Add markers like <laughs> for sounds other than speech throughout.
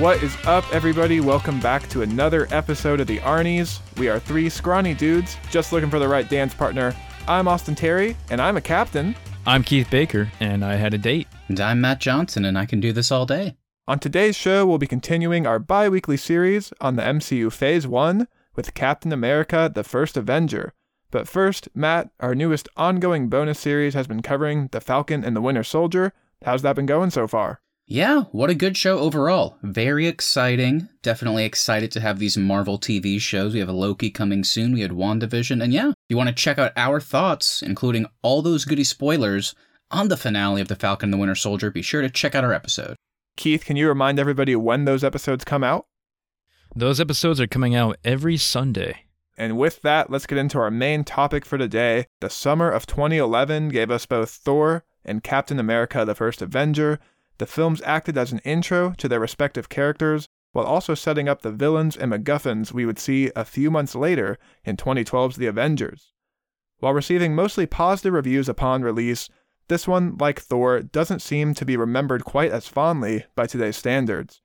What is up, everybody? Welcome back to another episode of the Arnie's. We are three scrawny dudes just looking for the right dance partner. I'm Austin Terry, and I'm a captain. I'm Keith Baker, and I had a date. And I'm Matt Johnson, and I can do this all day. On today's show, we'll be continuing our bi weekly series on the MCU Phase 1 with Captain America the First Avenger. But first, Matt, our newest ongoing bonus series has been covering The Falcon and the Winter Soldier. How's that been going so far? Yeah, what a good show overall. Very exciting. Definitely excited to have these Marvel TV shows. We have a Loki coming soon. We had WandaVision. And yeah, if you want to check out our thoughts, including all those goody spoilers on the finale of The Falcon and the Winter Soldier, be sure to check out our episode. Keith, can you remind everybody when those episodes come out? Those episodes are coming out every Sunday. And with that, let's get into our main topic for today. The summer of 2011 gave us both Thor and Captain America the First Avenger. The films acted as an intro to their respective characters, while also setting up the villains and MacGuffins we would see a few months later in 2012's The Avengers. While receiving mostly positive reviews upon release, this one, like Thor, doesn't seem to be remembered quite as fondly by today's standards.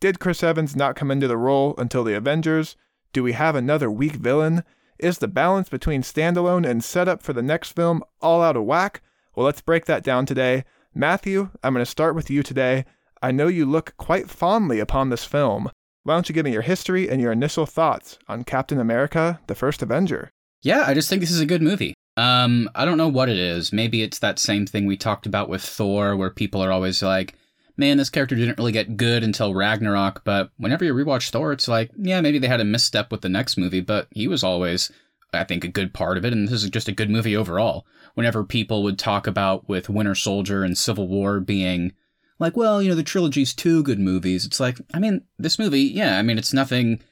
Did Chris Evans not come into the role until The Avengers? Do we have another weak villain? Is the balance between standalone and setup for the next film all out of whack? Well, let's break that down today. Matthew, I'm going to start with you today. I know you look quite fondly upon this film. Why don't you give me your history and your initial thoughts on Captain America, the First Avenger? Yeah, I just think this is a good movie. Um, I don't know what it is. Maybe it's that same thing we talked about with Thor, where people are always like, man, this character didn't really get good until Ragnarok, but whenever you rewatch Thor, it's like, yeah, maybe they had a misstep with the next movie, but he was always, I think, a good part of it, and this is just a good movie overall whenever people would talk about with Winter Soldier and Civil War being like, well, you know, the trilogy's two good movies. It's like, I mean, this movie, yeah, I mean, it's nothing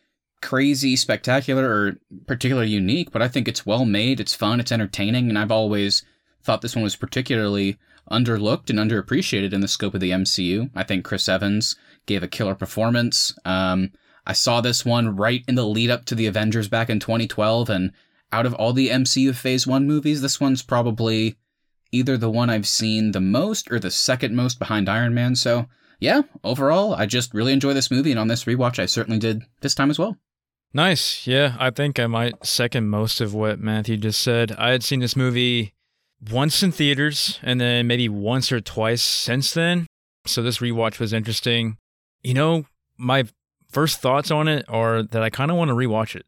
crazy, spectacular, or particularly unique, but I think it's well made, it's fun, it's entertaining, and I've always thought this one was particularly underlooked and underappreciated in the scope of the MCU. I think Chris Evans gave a killer performance. Um, I saw this one right in the lead up to the Avengers back in 2012, and out of all the MCU Phase 1 movies, this one's probably either the one I've seen the most or the second most behind Iron Man. So, yeah, overall, I just really enjoy this movie, and on this rewatch, I certainly did this time as well. Nice. Yeah, I think I might second most of what Matthew just said. I had seen this movie once in theaters and then maybe once or twice since then. So this rewatch was interesting. You know, my first thoughts on it are that I kind of want to rewatch it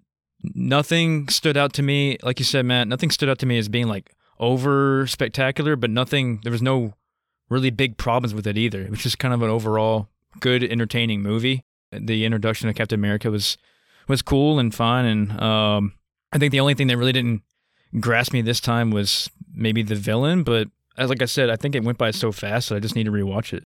nothing stood out to me. Like you said, Matt, nothing stood out to me as being like over spectacular, but nothing, there was no really big problems with it either. It was just kind of an overall good, entertaining movie. The introduction of Captain America was was cool and fun, and um, I think the only thing that really didn't grasp me this time was maybe the villain. But as like I said, I think it went by so fast that I just need to rewatch it.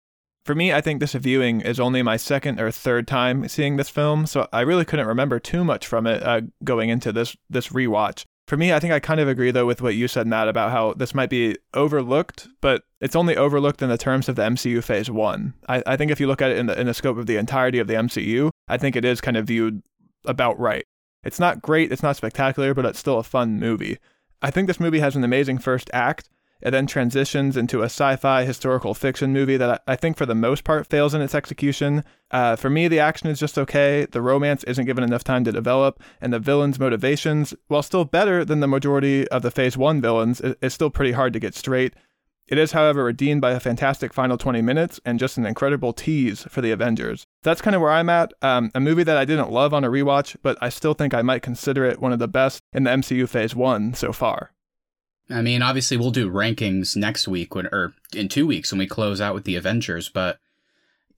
For me, I think this viewing is only my second or third time seeing this film, so I really couldn't remember too much from it uh, going into this this rewatch. For me, I think I kind of agree though with what you said, Matt, about how this might be overlooked, but it's only overlooked in the terms of the MCU Phase One. I, I think if you look at it in the in the scope of the entirety of the MCU, I think it is kind of viewed about right. It's not great, it's not spectacular, but it's still a fun movie. I think this movie has an amazing first act, it then transitions into a sci fi historical fiction movie that I think, for the most part, fails in its execution. Uh, for me, the action is just okay, the romance isn't given enough time to develop, and the villain's motivations, while still better than the majority of the Phase 1 villains, is still pretty hard to get straight. It is, however, redeemed by a fantastic final 20 minutes and just an incredible tease for the Avengers. That's kind of where I'm at. Um, a movie that I didn't love on a rewatch, but I still think I might consider it one of the best in the MCU Phase 1 so far. I mean, obviously, we'll do rankings next week when, or in two weeks when we close out with the Avengers, but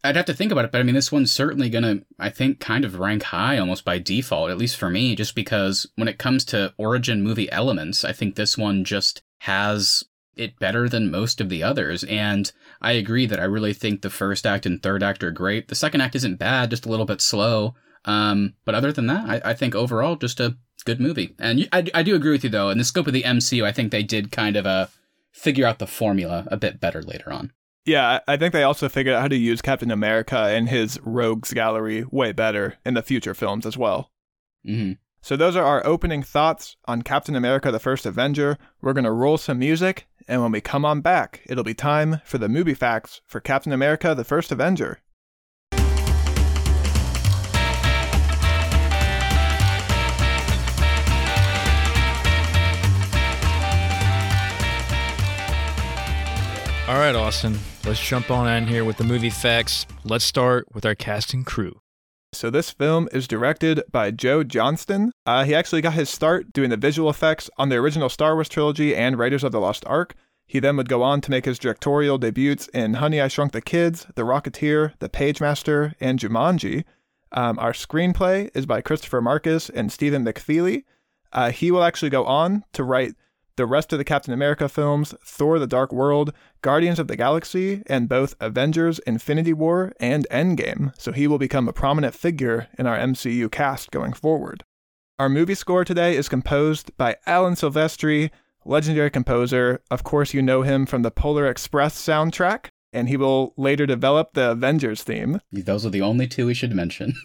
I'd have to think about it. But I mean, this one's certainly going to, I think, kind of rank high almost by default, at least for me, just because when it comes to origin movie elements, I think this one just has it better than most of the others. And I agree that I really think the first act and third act are great. The second act isn't bad, just a little bit slow. Um, but other than that, I, I think overall just a good movie. And I, I do agree with you though. In the scope of the MCU, I think they did kind of uh, figure out the formula a bit better later on. Yeah, I think they also figured out how to use Captain America and his rogues gallery way better in the future films as well. Mm-hmm. So those are our opening thoughts on Captain America: The First Avenger. We're gonna roll some music, and when we come on back, it'll be time for the movie facts for Captain America: The First Avenger. All right, Austin, let's jump on in here with the movie facts. Let's start with our cast and crew. So this film is directed by Joe Johnston. Uh, he actually got his start doing the visual effects on the original Star Wars trilogy and Raiders of the Lost Ark. He then would go on to make his directorial debuts in Honey, I Shrunk the Kids, The Rocketeer, The Pagemaster, and Jumanji. Um, our screenplay is by Christopher Markus and Stephen McFeely. Uh, he will actually go on to write the rest of the Captain America films, Thor the Dark World, Guardians of the Galaxy, and both Avengers Infinity War and Endgame, so he will become a prominent figure in our MCU cast going forward. Our movie score today is composed by Alan Silvestri, legendary composer. Of course, you know him from the Polar Express soundtrack, and he will later develop the Avengers theme. Those are the only two we should mention. <laughs>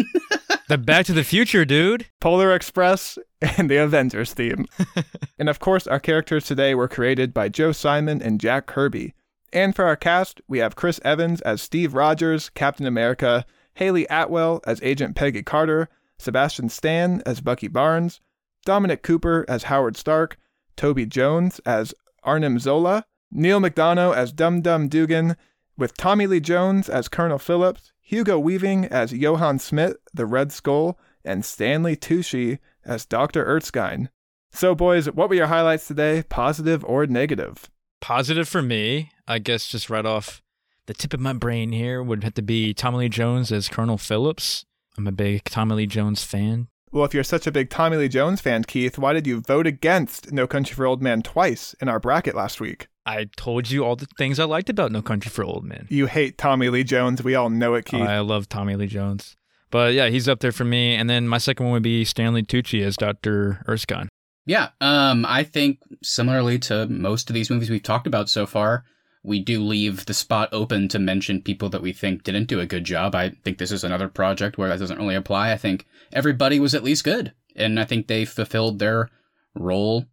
The Back to the Future, dude. Polar Express and the Avengers theme. <laughs> and of course, our characters today were created by Joe Simon and Jack Kirby. And for our cast, we have Chris Evans as Steve Rogers, Captain America, Hayley Atwell as Agent Peggy Carter, Sebastian Stan as Bucky Barnes, Dominic Cooper as Howard Stark, Toby Jones as Arnim Zola, Neal McDonough as Dum Dum Dugan, with Tommy Lee Jones as Colonel Phillips, Hugo Weaving as Johann Schmidt, the Red Skull, and Stanley Tucci as Dr. Erskine. So, boys, what were your highlights today, positive or negative? Positive for me, I guess just right off the tip of my brain here would have to be Tommy Lee Jones as Colonel Phillips. I'm a big Tommy Lee Jones fan. Well, if you're such a big Tommy Lee Jones fan, Keith, why did you vote against No Country for Old Men twice in our bracket last week? I told you all the things I liked about No Country for Old Men. You hate Tommy Lee Jones. We all know it, Keith. I love Tommy Lee Jones. But yeah, he's up there for me. And then my second one would be Stanley Tucci as Dr. Erskine. Yeah, um, I think similarly to most of these movies we've talked about so far, we do leave the spot open to mention people that we think didn't do a good job. I think this is another project where that doesn't really apply. I think everybody was at least good, and I think they fulfilled their role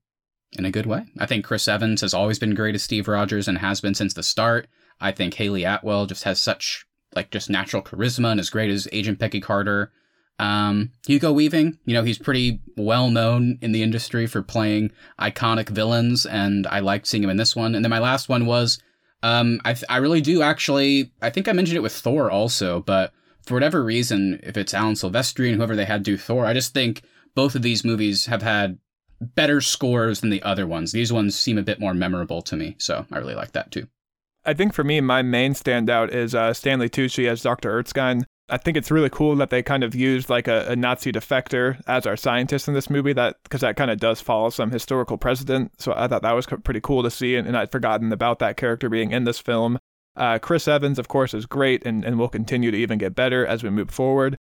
in a good way. I think Chris Evans has always been great as Steve Rogers and has been since the start. I think Hayley Atwell just has such like just natural charisma and is great as Agent Peggy Carter. Um, Hugo Weaving, you know, he's pretty well known in the industry for playing iconic villains, and I liked seeing him in this one. And then my last one was, um, I th- I really do actually. I think I mentioned it with Thor also, but for whatever reason, if it's Alan Silvestri and whoever they had do Thor, I just think both of these movies have had better scores than the other ones. These ones seem a bit more memorable to me, so I really like that too. I think for me, my main standout is uh, Stanley Tucci as Dr. Erskine. I think it's really cool that they kind of used like a, a Nazi defector as our scientist in this movie. That because that kind of does follow some historical precedent. So I thought that was pretty cool to see, and, and I'd forgotten about that character being in this film. Uh, Chris Evans, of course, is great and, and will continue to even get better as we move forward.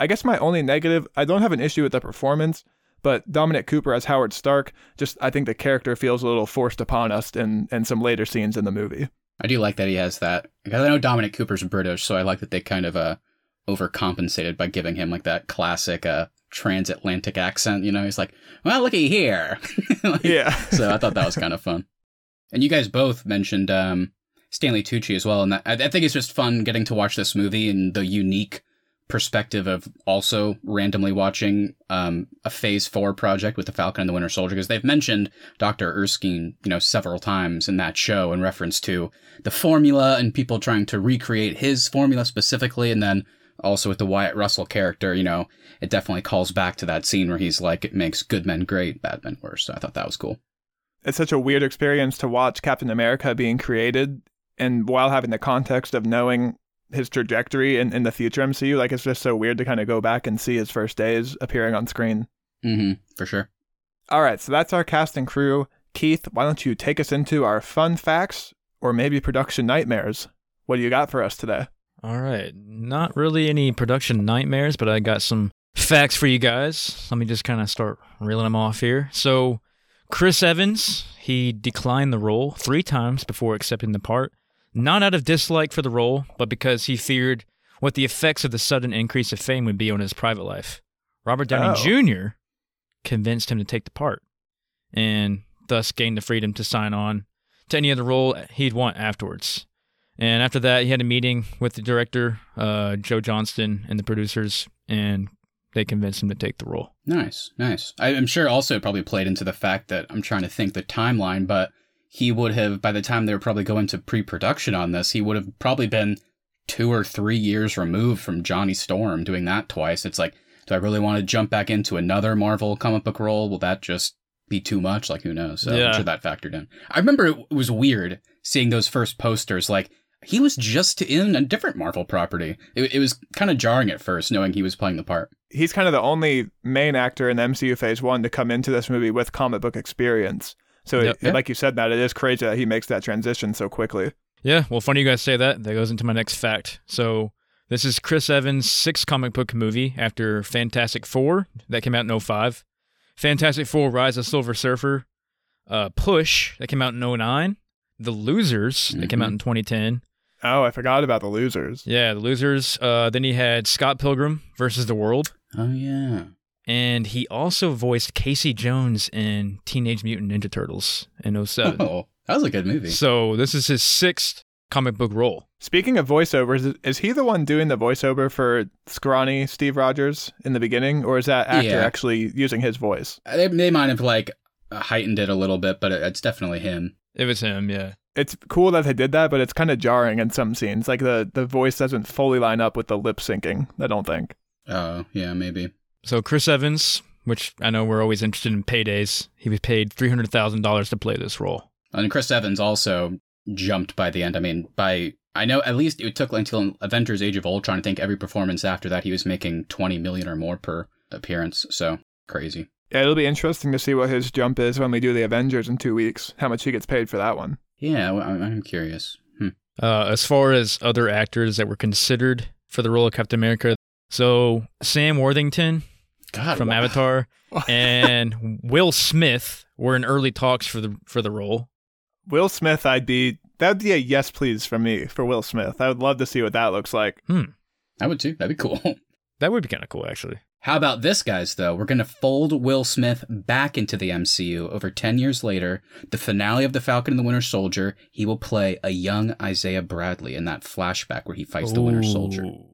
I guess my only negative, I don't have an issue with the performance, but Dominic Cooper as Howard Stark, just I think the character feels a little forced upon us in, in some later scenes in the movie. I do like that he has that because I know Dominic Cooper's British, so I like that they kind of uh overcompensated by giving him like that classic uh transatlantic accent. You know, he's like, "Well, looky here." <laughs> like, yeah. <laughs> so I thought that was kind of fun. And you guys both mentioned um, Stanley Tucci as well, and that, I, I think it's just fun getting to watch this movie and the unique perspective of also randomly watching um, a Phase Four project with the Falcon and the Winter Soldier because they've mentioned Doctor Erskine, you know, several times in that show in reference to the formula and people trying to recreate his formula specifically, and then also with the Wyatt Russell character, you know, it definitely calls back to that scene where he's like, "It makes good men great, bad men worse." So I thought that was cool. It's such a weird experience to watch Captain America being created, and while having the context of knowing his trajectory in, in the future MCU. Like it's just so weird to kind of go back and see his first days appearing on screen. Mm-hmm, for sure. All right, so that's our cast and crew. Keith, why don't you take us into our fun facts or maybe production nightmares? What do you got for us today? All right, not really any production nightmares, but I got some facts for you guys. Let me just kind of start reeling them off here. So, Chris Evans, he declined the role three times before accepting the part not out of dislike for the role, but because he feared what the effects of the sudden increase of fame would be on his private life. Robert Downey Oh. Jr. convinced him to take the part, and thus gained the freedom to sign on to any other role he'd want afterwards. And after that, he had a meeting with the director, uh, Joe Johnston, and the producers, and they convinced him to take the role. Nice, nice. I'm sure also it probably played into the fact that I'm trying to think the timeline, but he would have, by the time they were probably going to pre production on this, he would have probably been two or three years removed from Johnny Storm doing that twice. It's like, do I really want to jump back into another Marvel comic book role? Will that just be too much? Like, who knows? So Yeah. I'm sure that factored in. I remember it was weird seeing those first posters. Like, he was just in a different Marvel property. It, it was kind of jarring at first, knowing he was playing the part. He's kind of the only main actor in the MCU Phase 1 to come into this movie with comic book experience. So, Yep. it, like you said, that it is crazy that he makes that transition so quickly. Yeah, well, funny you guys say that. That goes into my next fact. So, this is Chris Evans' sixth comic book movie after Fantastic Four, that came out in 05. Fantastic Four Rise of Silver Surfer. Uh, Push, that came out in 09. The Losers, that came out in 2010. Oh, I forgot about the losers. Yeah, The Losers. Uh, then he had Scott Pilgrim versus the World. Oh, yeah. And he also voiced Casey Jones in Teenage Mutant Ninja Turtles in 07. Oh, that was a good movie. So, this is his sixth comic book role. Speaking of voiceovers, is he the one doing the voiceover for scrawny Steve Rogers in the beginning, or is that actor Yeah. actually using his voice? Uh, they, they might have like uh, heightened it a little bit, but it, it's definitely him. It was him, yeah. It's cool that they did that, but it's kind of jarring in some scenes. Like the, the voice doesn't fully line up with the lip syncing, I don't think. Oh, yeah, maybe. So Chris Evans, which I know we're always interested in paydays, he was paid three hundred thousand dollars to play this role. And Chris Evans also jumped by the end. I mean, by I know at least it took until Avengers: Age of Ultron. I think every performance after that, he was making twenty million or more per appearance. So crazy. Yeah, it'll be interesting to see what his jump is when we do the Avengers in two weeks, how much he gets paid for that one. Yeah, well, I'm, I'm curious. Hmm. Uh, as far as other actors that were considered for the role of Captain America, so Sam Worthington God, from wow. Avatar <laughs> and Will Smith were in early talks for the for the role. Will Smith, I'd be, that'd be a yes please from me for Will Smith. I would love to see what that looks like. Hmm. I would too. That'd be cool. <laughs> That would be kind of cool, actually. How about this, guys, though? We're going to fold Will Smith back into the MCU over 10 years later. The finale of The Falcon and the Winter Soldier, he will play a young Isaiah Bradley in that flashback where he fights the Winter Soldier. Ooh.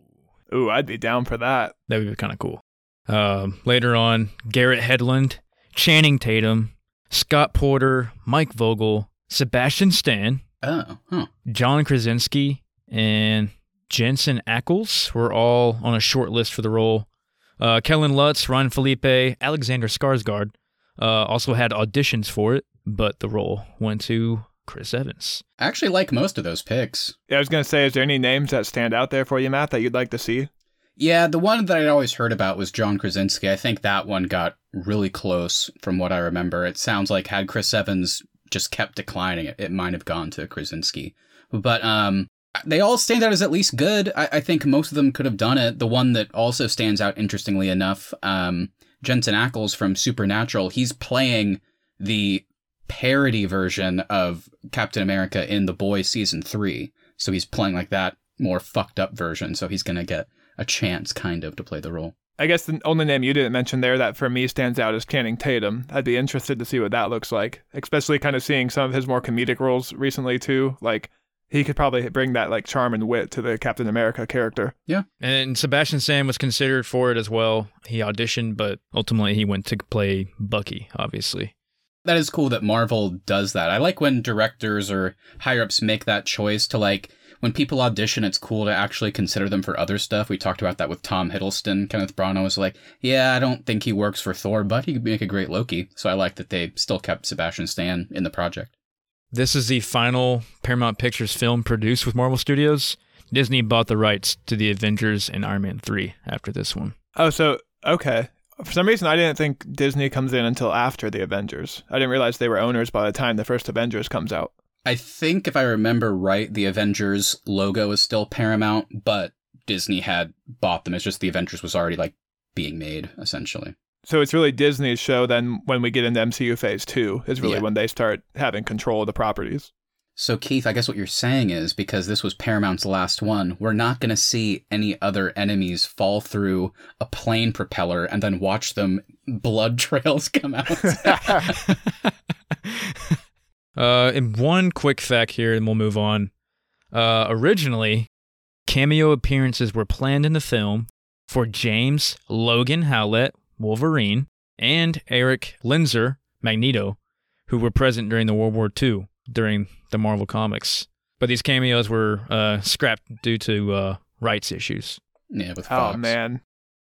Ooh, I'd be down for that. That would be kind of cool. Um, later on, Garrett Hedlund, Channing Tatum, Scott Porter, Mike Vogel, Sebastian Stan, Oh, huh. John Krasinski, and Jensen Ackles were all on a short list for the role. Uh, Kellen Lutz, Ryan Phillippe, Alexander Skarsgård uh, also had auditions for it, but the role went to Chris Evans. I actually like most of those picks. Yeah, I was going to say, is there any names that stand out there for you, Matt, that you'd like to see? Yeah, the one that I'd always heard about was John Krasinski. I think that one got really close from what I remember. It sounds like had Chris Evans just kept declining, it, it might have gone to Krasinski. But um, they all stand out as at least good. I, I think most of them could have done it. The one that also stands out, interestingly enough, um, Jensen Ackles from Supernatural, he's playing the parody version of Captain America in The Boys season three. So he's playing like that more fucked up version. So he's gonna get a chance, kind of, to play the role. I guess the only name you didn't mention there that for me stands out is Channing Tatum. I'd be interested to see what that looks like, especially kind of seeing some of his more comedic roles recently too. Like he could probably bring that like charm and wit to the Captain America character. Yeah. And Sebastian Stan was considered for it as well. He auditioned, but ultimately he went to play Bucky, obviously. That is cool that Marvel does that. I like when directors or higher ups make that choice to like when people audition, it's cool to actually consider them for other stuff. We talked about that with Tom Hiddleston. Kenneth Branagh was like, "Yeah, I don't think he works for Thor, but he could make a great Loki." So I like that they still kept Sebastian Stan in the project. This is the final Paramount Pictures film produced with Marvel Studios. Disney bought the rights to the Avengers and Iron Man 3 after this one. Oh, so okay. For some reason, I didn't think Disney comes in until after the Avengers. I didn't realize they were owners by the time the first Avengers comes out. I think if I remember right, the Avengers logo is still Paramount, but Disney had bought them. It's just the Avengers was already like being made essentially. So it's really Disney's show. Then when we get into MCU Phase Two, is really Yeah. when they start having control of the properties. So, Keith, I guess what you're saying is because this was Paramount's last one, we're not going to see any other enemies fall through a plane propeller and then watch them blood <laughs> trails come out. <laughs> <laughs> uh, and one quick fact here, and we'll move on. Uh, originally, cameo appearances were planned in the film for James Logan Howlett, Wolverine, and Erik Lehnsherr, Magneto, who were present during the World War II. during the Marvel comics. But these cameos were uh, scrapped due to uh, rights issues. Yeah, with Oh man,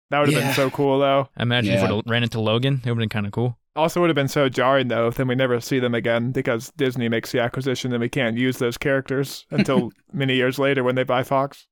that would have Yeah. been so cool though. I imagine if Yeah. we would ran into Logan, it would have been kind of cool. Also, would have been so jarring though if then we never see them again because Disney makes the acquisition and we can't use those characters until <laughs> many years later when they buy Fox.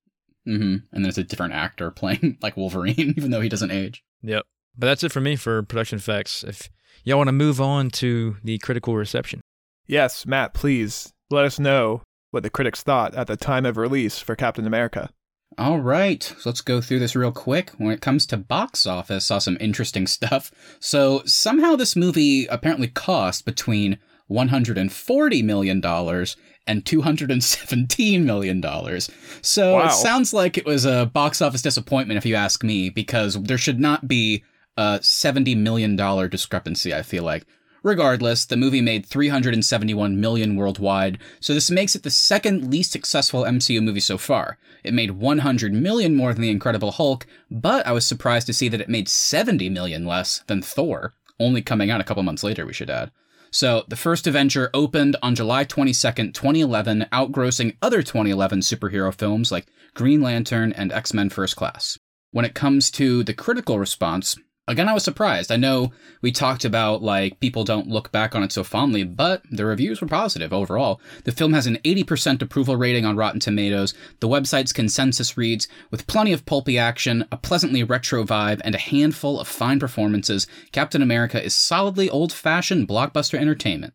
hmm And then it's a different actor playing <laughs> like Wolverine, <laughs> even though he doesn't age. Yep. But that's it for me for production effects. If y'all want to move on to the critical reception. Yes, Matt, please let us know what the critics thought at the time of release for Captain America. All right, so let's go through this real quick. When it comes to box office, saw some interesting stuff. So somehow this movie apparently cost between 140 million dollars and 217 million dollars. So Wow. it sounds like it was a box office disappointment if you ask me because there should not be a 70 million dollar discrepancy, I feel like. Regardless, the movie made 371 million worldwide, so this makes it the second least successful MCU movie so far. It made 100 million more than The Incredible Hulk, but I was surprised to see that it made 70 million less than Thor, only coming out a couple months later, we should add. So, the first Avenger opened on July 22nd, 2011, outgrossing other 2011 superhero films like Green Lantern and X Men First Class. When it comes to the critical response, again, I was surprised. I know we talked about like people don't look back on it so fondly, but the reviews were positive overall. The film has an 80% approval rating on Rotten Tomatoes. The website's consensus reads with plenty of pulpy action, a pleasantly retro vibe, and a handful of fine performances, Captain America is solidly old fashioned blockbuster entertainment.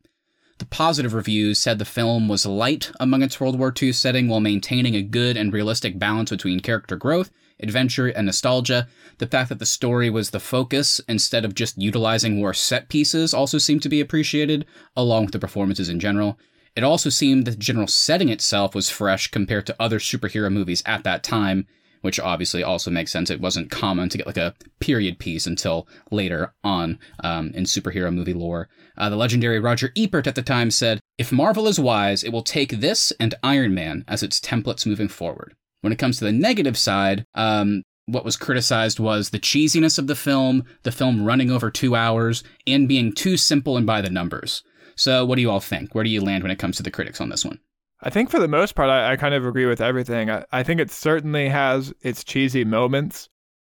The positive reviews said the film was light among its World War II setting while maintaining a good and realistic balance between character growth, adventure, and nostalgia. The fact that the story was the focus instead of just utilizing more set pieces also seemed to be appreciated, along with the performances in general. It also seemed that the general setting itself was fresh compared to other superhero movies at that time, which obviously also makes sense. It wasn't common to get like a period piece until later on um, in superhero movie lore. Uh, the legendary Roger Ebert at the time said, If Marvel is wise, it will take this and Iron Man as its templates moving forward. When it comes to the negative side, um, what was criticized was the cheesiness of the film, the film running over two hours, and being too simple and by the numbers. So, what do you all think? Where do you land when it comes to the critics on this one? I think for the most part, I, I kind of agree with everything. I, I think it certainly has its cheesy moments.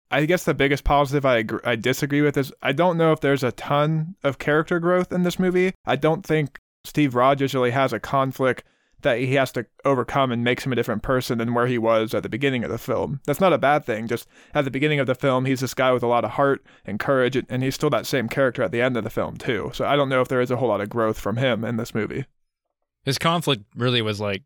I guess the biggest positive I agree, I disagree with is I don't know if there's a ton of character growth in this movie. I don't think Steve Rogers really has a conflict that he has to overcome and makes him a different person than where he was at the beginning of the film. That's not a bad thing. Just at the beginning of the film, he's this guy with a lot of heart and courage, and- he's still that same character at the end of the film too. So I don't know if there is a whole lot of growth from him in this movie. His conflict really was like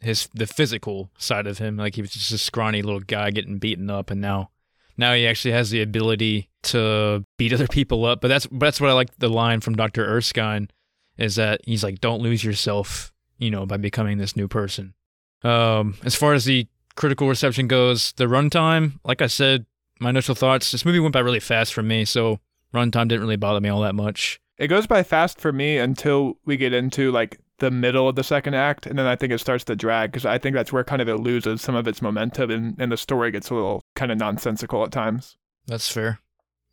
his the physical side of him. Like he was just a scrawny little guy getting beaten up, and now now he actually has the ability to beat other people up. But that's but that's what I like the line from Doctor Erskine is that he's like, "Don't lose yourself," you know, by becoming this new person. Um, as far as the critical reception goes, the runtime, like I said, my initial thoughts, this movie went by really fast for me, so runtime didn't really bother me all that much. It goes by fast for me until we get into like the middle of the second act, and then I think it starts to drag because I think that's where kind of it loses some of its momentum, and, and the story gets a little kind of nonsensical at times. That's fair.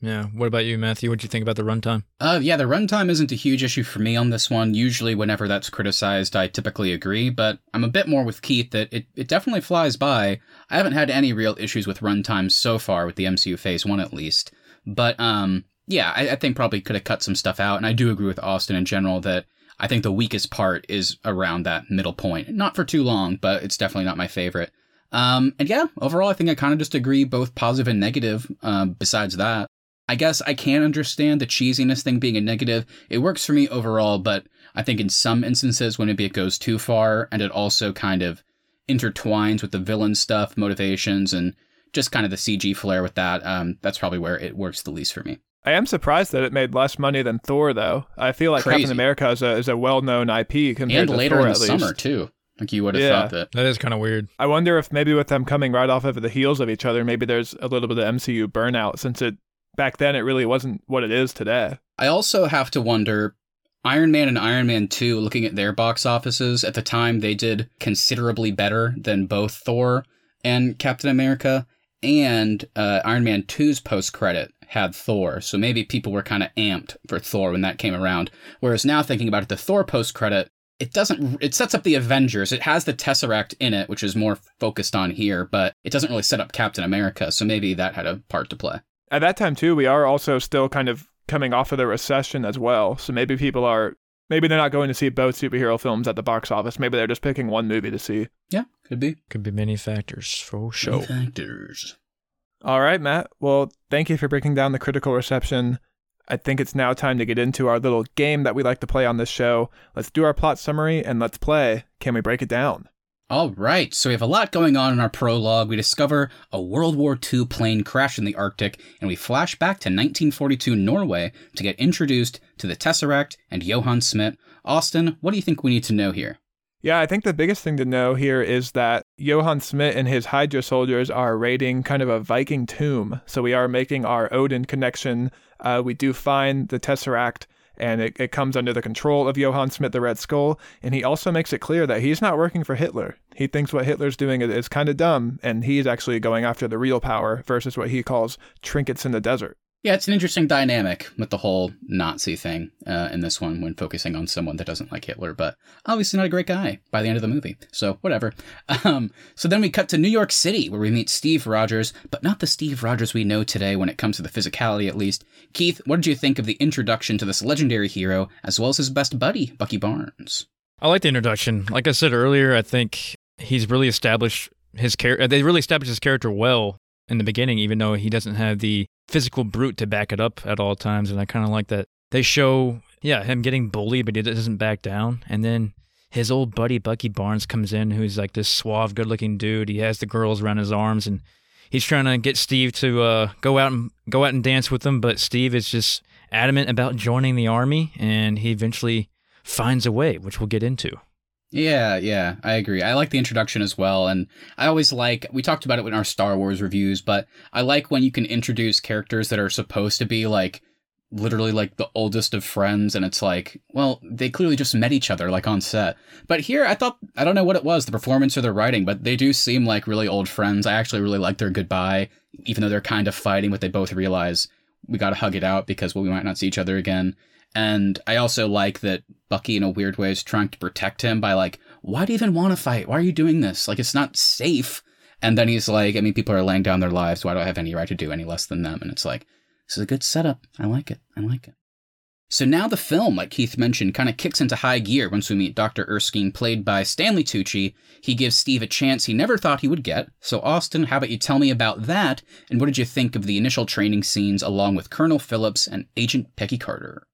Yeah. What about you, Matthew? What do you think about the runtime? Uh, yeah, the runtime isn't a huge issue for me on this one. Usually, whenever that's criticized, I typically agree, but I'm a bit more with Keith that it, it definitely flies by. I haven't had any real issues with runtime so far with the MCU Phase 1 at least. But, um, yeah, I, I think probably could have cut some stuff out, and I do agree with Austin in general that I think the weakest part is around that middle point. Not for too long, but it's definitely not my favorite. Um, and yeah, overall, I think I kind of just agree, both positive and negative. Um, besides that, I guess I can understand the cheesiness thing being a negative. It works for me overall, but I think in some instances when maybe it goes too far, and it also kind of intertwines with the villain stuff, motivations, and just kind of the CG flair with that. Um, that's probably where it works the least for me. I am surprised that it made less money than Thor, though. I feel like Crazy. Captain America is a is a well known IP compared and to later Thor in the at least. summer too. Like you would have Yeah. thought that. That is kind of weird. I wonder if maybe with them coming right off of the heels of each other, maybe there's a little bit of MCU burnout since it back then it really wasn't what it is today. I also have to wonder Iron Man and Iron Man 2, looking at their box offices, at the time they did considerably better than both Thor and Captain America. And uh, Iron Man 2's post credit had Thor. So maybe people were kind of amped for Thor when that came around. Whereas now, thinking about it, the Thor post credit it doesn't it sets up the Avengers. It has the Tesseract in it, which is more focused on here, but it doesn't really set up Captain America, so maybe that had a part to play. At that time too, we are also still kind of coming off of the recession as well. So maybe people are maybe they're not going to see both superhero films at the box office. Maybe they're just picking one movie to see. Yeah, could be. Could be many factors for sure. Many factors. All right, Matt. Well, thank you for breaking down the critical reception. I think it's now time to get into our little game that we like to play on this show. Let's do our plot summary and let's play. Can we break it down? All right, so we have a lot going on in our prologue. We discover a World War II plane crash in the Arctic, and we flash back to 1942 Norway to get introduced to the Tesseract and Johann Schmidt. Austin, what do you think we need to know here? Yeah, I think the biggest thing to know here is that Johann Schmidt and his Hydra soldiers are raiding kind of a Viking tomb. So we are making our Odin connection. Uh, we do find the Tesseract, and it, it comes under the control of Johann Schmidt, the Red Skull. And he also makes it clear that he's not working for Hitler. He thinks what Hitler's doing is, is kind of dumb, and he's actually going after the real power versus what he calls trinkets in the desert. Yeah, it's an interesting dynamic with the whole Nazi thing uh, in this one when focusing on someone that doesn't like Hitler, but obviously not a great guy by the end of the movie. So, whatever. <laughs> Um, so then we cut to New York City where we meet Steve Rogers, but not the Steve Rogers we know today when it comes to the physicality at least. Keith, what did you think of the introduction to this legendary hero as well as his best buddy, Bucky Barnes? I like the introduction. Like I said earlier, I think he's really established his character. They really established his character well in the beginning, even though he doesn't have the physical brute to back it up at all times. And I kind of like that they show, yeah, him getting bullied, but he doesn't back down. And then his old buddy Bucky Barnes comes in, who's like this suave, good-looking dude. He has the girls around his arms, and he's trying to get Steve to uh, go out and go out and dance with them. But Steve is just adamant about joining the army, and he eventually finds a way, which we'll get into. Yeah, yeah, I agree. I like the introduction as well. And I always like, we talked about it in our Star Wars reviews, but I like when you can introduce characters that are supposed to be like literally like the oldest of friends. And it's like, well, they clearly just met each other like on set. But here, I thought, I don't know what it was, the performance or the writing, but they do seem like really old friends. I actually really like their goodbye, even though they're kind of fighting, but they both realize we got to hug it out because well, we might not see each other again. And I also like that Bucky, in a weird way, is trying to protect him by like, why do you even want to fight? Why are you doing this? Like, it's not safe. And then he's like, I mean, people are laying down their lives. Why do I have any right to do any less than them? And it's like, this is a good setup. I like it. I like it. So now the film, like Keith mentioned, kind of kicks into high gear once we meet Dr. Erskine, played by Stanley Tucci. He gives Steve a chance he never thought he would get. So, Austin, how about you tell me about that? And what did you think of the initial training scenes along with Colonel Phillips and Agent Peggy Carter?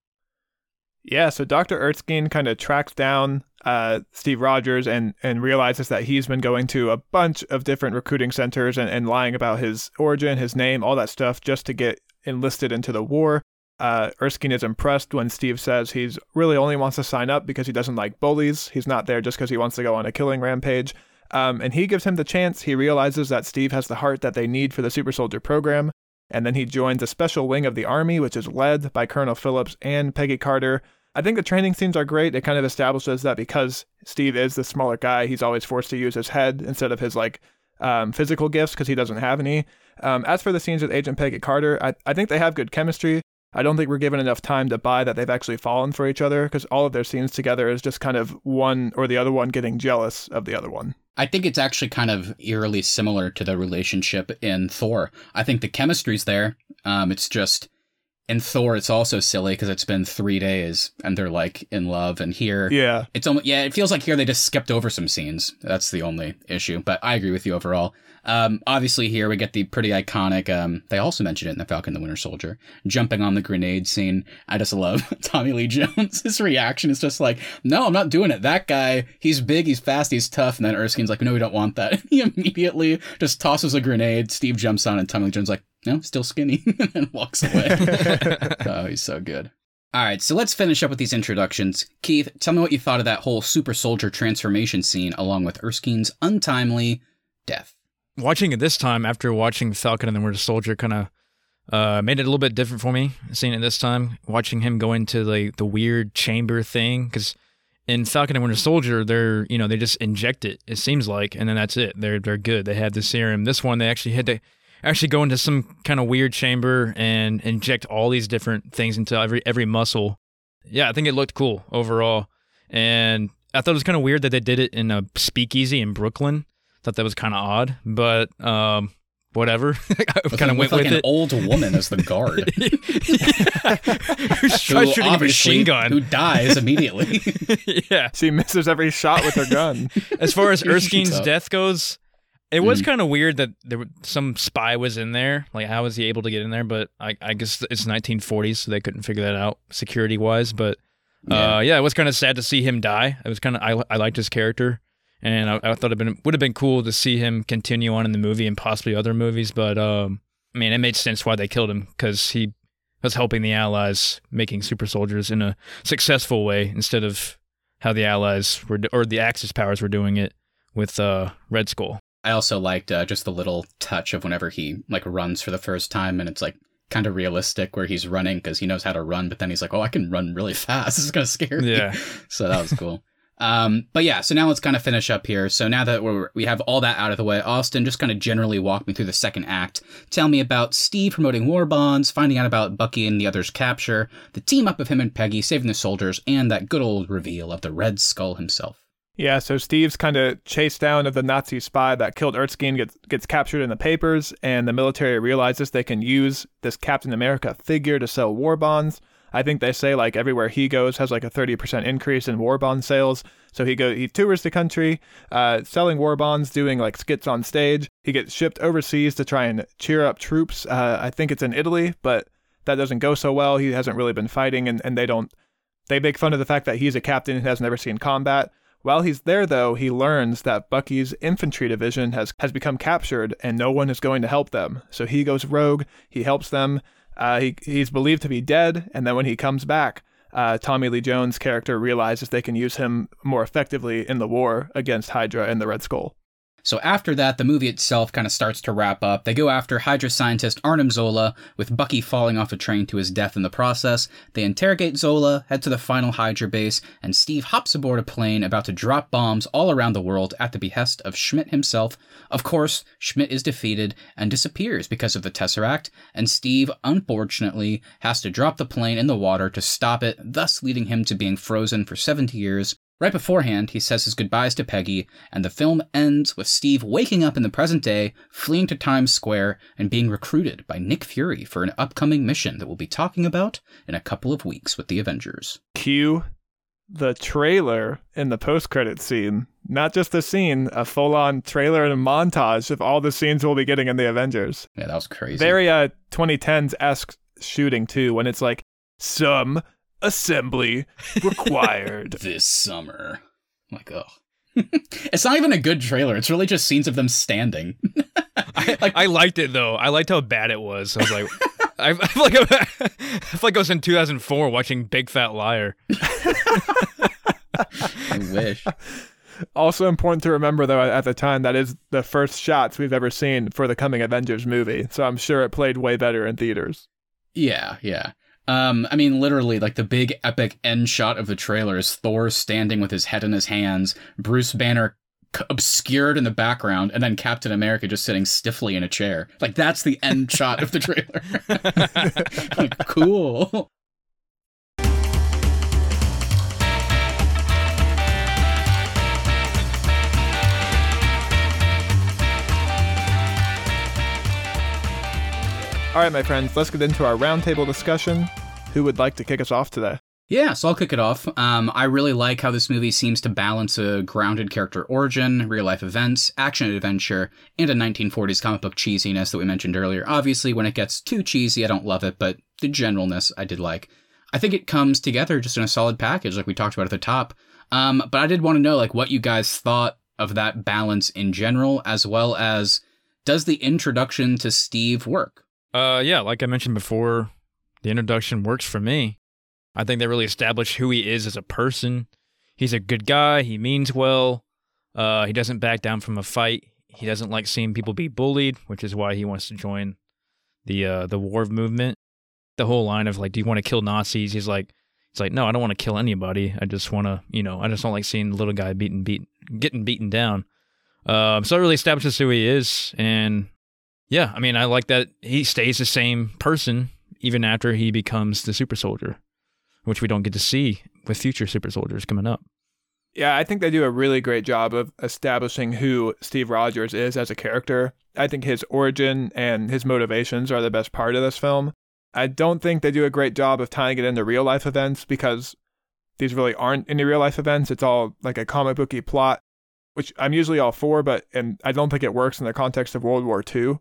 Yeah, so Dr. Erskine kind of tracks down uh, Steve Rogers and, and realizes that he's been going to a bunch of different recruiting centers and, and lying about his origin, his name, all that stuff just to get enlisted into the war. Uh, Erskine is impressed when Steve says he's really only wants to sign up because he doesn't like bullies. He's not there just because he wants to go on a killing rampage. Um, and he gives him the chance. He realizes that Steve has the heart that they need for the super soldier program. And then he joins a special wing of the army, which is led by Colonel Phillips and Peggy Carter. I think the training scenes are great. It kind of establishes that because Steve is the smaller guy, he's always forced to use his head instead of his like um, physical gifts because he doesn't have any. Um, as for the scenes with Agent Peggy Carter, I, I think they have good chemistry. I don't think we're given enough time to buy that they've actually fallen for each other because all of their scenes together is just kind of one or the other one getting jealous of the other one. I think it's actually kind of eerily similar to the relationship in Thor. I think the chemistry's there. Um, it's just in Thor, it's also silly because it's been three days and they're like in love. And here, yeah, it's almost yeah, it feels like here they just skipped over some scenes. That's the only issue. But I agree with you overall. Um, obviously, here we get the pretty iconic. Um, they also mentioned it in the Falcon the Winter Soldier, jumping on the grenade scene. I just love <laughs> Tommy Lee Jones. His <laughs> reaction is just like, "No, I'm not doing it." That guy, he's big, he's fast, he's tough. And then Erskine's like, "No, we don't want that." <laughs> he immediately just tosses a grenade. Steve jumps on, and Tommy Lee Jones like, "No, still skinny," <laughs> and walks away. <laughs> oh, he's so good. All right, so let's finish up with these introductions. Keith, tell me what you thought of that whole super soldier transformation scene along with Erskine's untimely death watching it this time after watching Falcon and the Winter Soldier kind of uh, made it a little bit different for me. Seeing it this time, watching him go into the the weird chamber thing because in Falcon and Winter Soldier, they're you know they just inject it. It seems like, and then that's it. They're they're good. They have the serum. This one, they actually had to actually go into some kind of weird chamber and inject all these different things into every every muscle. Yeah, I think it looked cool overall. And I thought it was kind of weird that they did it in a speakeasy in Brooklyn. Thought that was kind of odd, but um, whatever. <laughs> I kind of went with like with an it. old woman as the guard. <laughs> Who's <laughs> who trying shooting a machine gun? Who dies immediately. yeah. She misses every shot with her gun. As far as Erskine's death goes, it was Mhm. kind of weird that there were, some spy was in there. Like, how was he able to get in there? But I, I guess it's 1940s, so they couldn't figure that out security wise. But uh, yeah, it was kind of sad to see him die. It was kind of I, I liked his character, and I, I thought it been would have been cool to see him continue on in the movie and possibly other movies. But um, I mean, it made sense why they killed him because he was helping the Allies making super soldiers in a successful way instead of how the Allies were or the Axis powers were doing it with uh, Red Skull. I also liked uh, just the little touch of whenever he like runs for the first time, and it's like kind of realistic where he's running because he knows how to run, but then he's like, "Oh, I can run really <laughs> fast. This is gonna scare me." Yeah. <laughs> so that was cool. Um, but yeah, so now let's kind of finish up here. So now that we're, we have all that out of the way, Austin, just kind of generally walk me through the second act. Tell me about Steve promoting war bonds, finding out about Bucky and the others' capture, the team up of him and Peggy saving the soldiers, and that good old reveal of the Red Skull himself. Yeah, so Steve's kind of chased down of the Nazi spy that killed Erskine gets gets captured in the papers, and the military realizes they can use this Captain America figure to sell war bonds. I think they say like everywhere he goes has like a 30% increase in war bond sales. So he go he tours the country, uh, selling war bonds, doing like skits on stage. He gets shipped overseas to try and cheer up troops. Uh, I think it's in Italy, but that doesn't go so well. He hasn't really been fighting, and, and they don't. They make fun of the fact that he's a captain and has never seen combat. While he's there, though, he learns that Bucky's infantry division has, has become captured and no one is going to help them. So he goes rogue, he helps them. Uh, he, he's believed to be dead, and then when he comes back, uh, Tommy Lee Jones' character realizes they can use him more effectively in the war against Hydra and the Red Skull. So after that, the movie itself kind of starts to wrap up. They go after Hydra scientist Arnim Zola, with Bucky falling off a train to his death in the process. They interrogate Zola, head to the final Hydra base, and Steve hops aboard a plane about to drop bombs all around the world at the behest of Schmidt himself. Of course, Schmidt is defeated and disappears because of the Tesseract, and Steve, unfortunately, has to drop the plane in the water to stop it, thus leading him to being frozen for 70 years, Right beforehand, he says his goodbyes to Peggy, and the film ends with Steve waking up in the present day, fleeing to Times Square, and being recruited by Nick Fury for an upcoming mission that we'll be talking about in a couple of weeks with the Avengers. Cue the trailer in the post credit scene. Not just the scene, a full on trailer and a montage of all the scenes we'll be getting in the Avengers. Yeah, that was crazy. Very uh 2010s esque shooting too, when it's like some assembly required. <laughs> this summer. I'm like, oh. <laughs> it's not even a good trailer. It's really just scenes of them standing. <laughs> I, I liked it though. I liked how bad it was. I was like, I, I feel like I, feel like I was in 2004 watching Big Fat Liar. I wish. also important to remember though at the time that is the first shots we've ever seen for the coming Avengers movie. So I'm sure it played way better in theaters. Yeah, yeah. Um, I mean, literally, like the big epic end shot of the trailer is Thor standing with his head in his hands, Bruce Banner c- obscured in the background, and then Captain America just sitting stiffly in a chair. Like that's the end shot of the trailer. like, <laughs> <laughs> cool. All right, my friends, let's get into our roundtable discussion. Who would like to kick us off today? Yeah, so I'll kick it off. Um, I really like how this movie seems to balance a grounded character origin, real life events, action adventure, and a 1940s comic book cheesiness that we mentioned earlier. Obviously, when it gets too cheesy, I don't love it, but the generalness I did like. I think it comes together just in a solid package, like we talked about at the top. Um, but I did want to know, like, what you guys thought of that balance in general, as well as does the introduction to Steve work? Uh, yeah, like I mentioned before, the introduction works for me. I think they really established who he is as a person. He's a good guy. He means well. Uh, he doesn't back down from a fight. He doesn't like seeing people be bullied, which is why he wants to join the uh, the war movement. The whole line of like, "Do you want to kill Nazis?" He's like, "He's like, no, I don't want to kill anybody. I just want to, you know, I just don't like seeing the little guy beaten, beat, getting beaten down." Um, so it really establishes who he is, and yeah, I mean, I like that he stays the same person even after he becomes the super soldier, which we don't get to see with future super soldiers coming up. Yeah, I think they do a really great job of establishing who Steve Rogers is as a character. I think his origin and his motivations are the best part of this film. I don't think they do a great job of tying it into real life events because these really aren't any real life events. It's all like a comic booky plot, which I'm usually all for, but and I don't think it works in the context of World War II.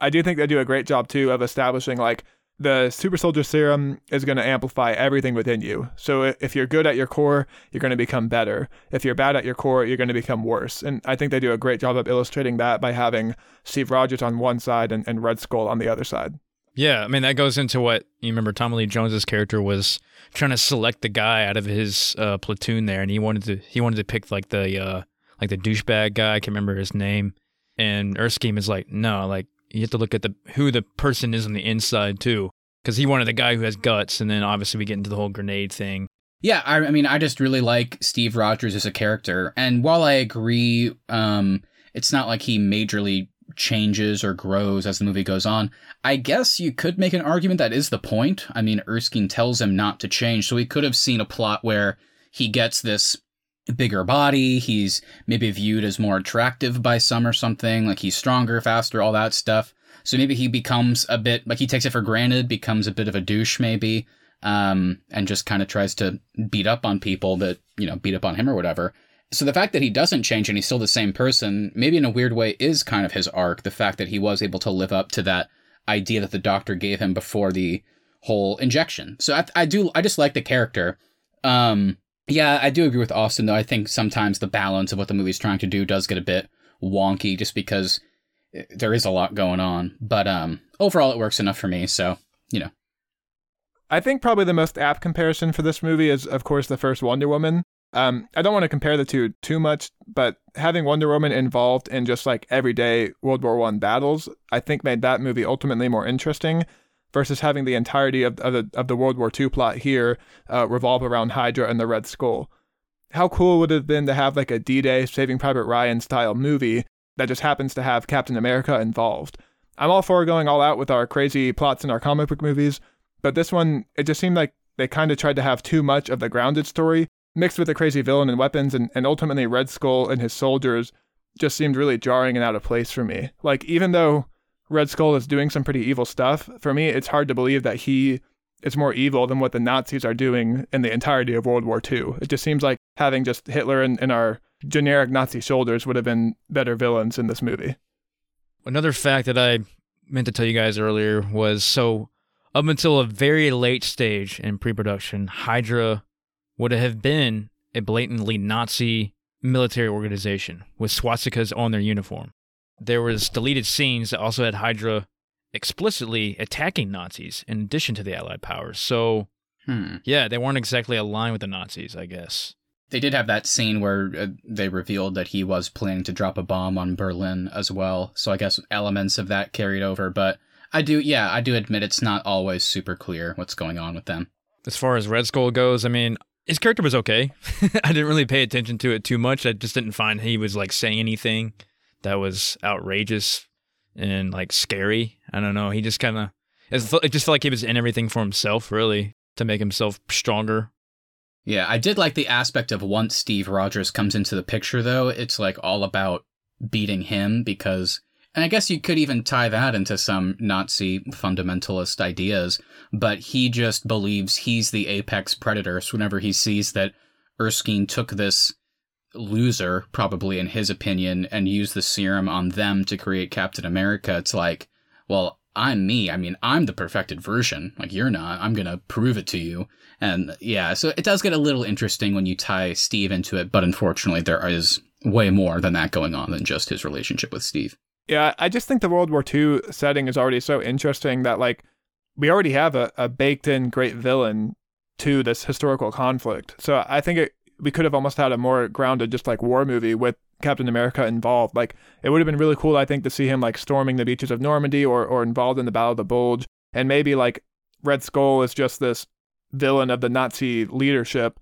I do think they do a great job too of establishing like the super soldier serum is going to amplify everything within you. So if you're good at your core, you're going to become better. If you're bad at your core, you're going to become worse. And I think they do a great job of illustrating that by having Steve Rogers on one side and, and Red Skull on the other side. Yeah, I mean that goes into what you remember. Tommy Lee Jones's character was trying to select the guy out of his uh, platoon there, and he wanted to he wanted to pick like the uh, like the douchebag guy. I can't remember his name. And Erskine is like, no, like you have to look at the who the person is on the inside too, because he wanted the guy who has guts, and then obviously we get into the whole grenade thing. Yeah, I, I mean, I just really like Steve Rogers as a character, and while I agree, um, it's not like he majorly changes or grows as the movie goes on. I guess you could make an argument that is the point. I mean, Erskine tells him not to change, so we could have seen a plot where he gets this bigger body, he's maybe viewed as more attractive by some or something, like he's stronger, faster, all that stuff. So maybe he becomes a bit like he takes it for granted, becomes a bit of a douche maybe, um, and just kind of tries to beat up on people that, you know, beat up on him or whatever. So the fact that he doesn't change and he's still the same person, maybe in a weird way, is kind of his arc. The fact that he was able to live up to that idea that the doctor gave him before the whole injection. So I, I do, I just like the character. Um, yeah, I do agree with Austin though. I think sometimes the balance of what the movie's trying to do does get a bit wonky, just because eh, there is a lot going on. But um, overall, it works enough for me. So you know. I think probably the most apt comparison for this movie is, of course, the first Wonder Woman. Um, I don't want to compare the two too much, but having Wonder Woman involved in just like everyday World War One battles, I think made that movie ultimately more interesting versus having the entirety of, of, the, of the World War II plot here uh, revolve around Hydra and the Red Skull. How cool would it have been to have like a D-Day Saving Private Ryan style movie that just happens to have Captain America involved? I'm all for going all out with our crazy plots in our comic book movies, but this one, it just seemed like they kind of tried to have too much of the grounded story mixed with the crazy villain and weapons, and, and ultimately Red Skull and his soldiers just seemed really jarring and out of place for me. Like, even though Red Skull is doing some pretty evil stuff, for me, it's hard to believe that he is more evil than what the Nazis are doing in the entirety of World War II. It just seems like having just Hitler and, and our generic Nazi shoulders would have been better villains in this movie. Another fact that I meant to tell you guys earlier was so up until a very late stage in pre-production, Hydra would have been a blatantly Nazi military organization with swastikas on their uniform. There was deleted scenes that also had Hydra explicitly attacking Nazis in addition to the Allied powers. So, hmm. yeah, they weren't exactly aligned with the Nazis, I guess. They did have that scene where uh, they revealed that he was planning to drop a bomb on Berlin as well. So I guess elements of that carried over. But I do, yeah, I do admit it's not always super clear what's going on with them. As far as Red Skull goes, I mean, his character was okay. <laughs> I didn't really pay attention to it too much. I just didn't find he was like saying anything that was outrageous and like scary. I don't know. He just kind of it just felt like he was in everything for himself, really, to make himself stronger. Yeah, I did like the aspect of once Steve Rogers comes into the picture, though, it's like all about beating him because and I guess you could even tie that into some Nazi fundamentalist ideas, but he just believes he's the apex predator. So whenever he sees that Erskine took this loser, probably in his opinion, and use the serum on them to create Captain America, it's like, well, I'm me. I mean, I'm the perfected version. Like, you're not. I'm going to prove it to you. And yeah, so it does get a little interesting when you tie Steve into it, but unfortunately, there is way more than that going on than just his relationship with Steve. Yeah, I just think the World War II setting is already so interesting that like we already have a, a baked in great villain to this historical conflict. So I think it, we could have almost had a more grounded, just like war movie with Captain America involved. Like it would have been really cool, I think, to see him like storming the beaches of Normandy or or involved in the Battle of the Bulge, and maybe like Red Skull is just this villain of the Nazi leadership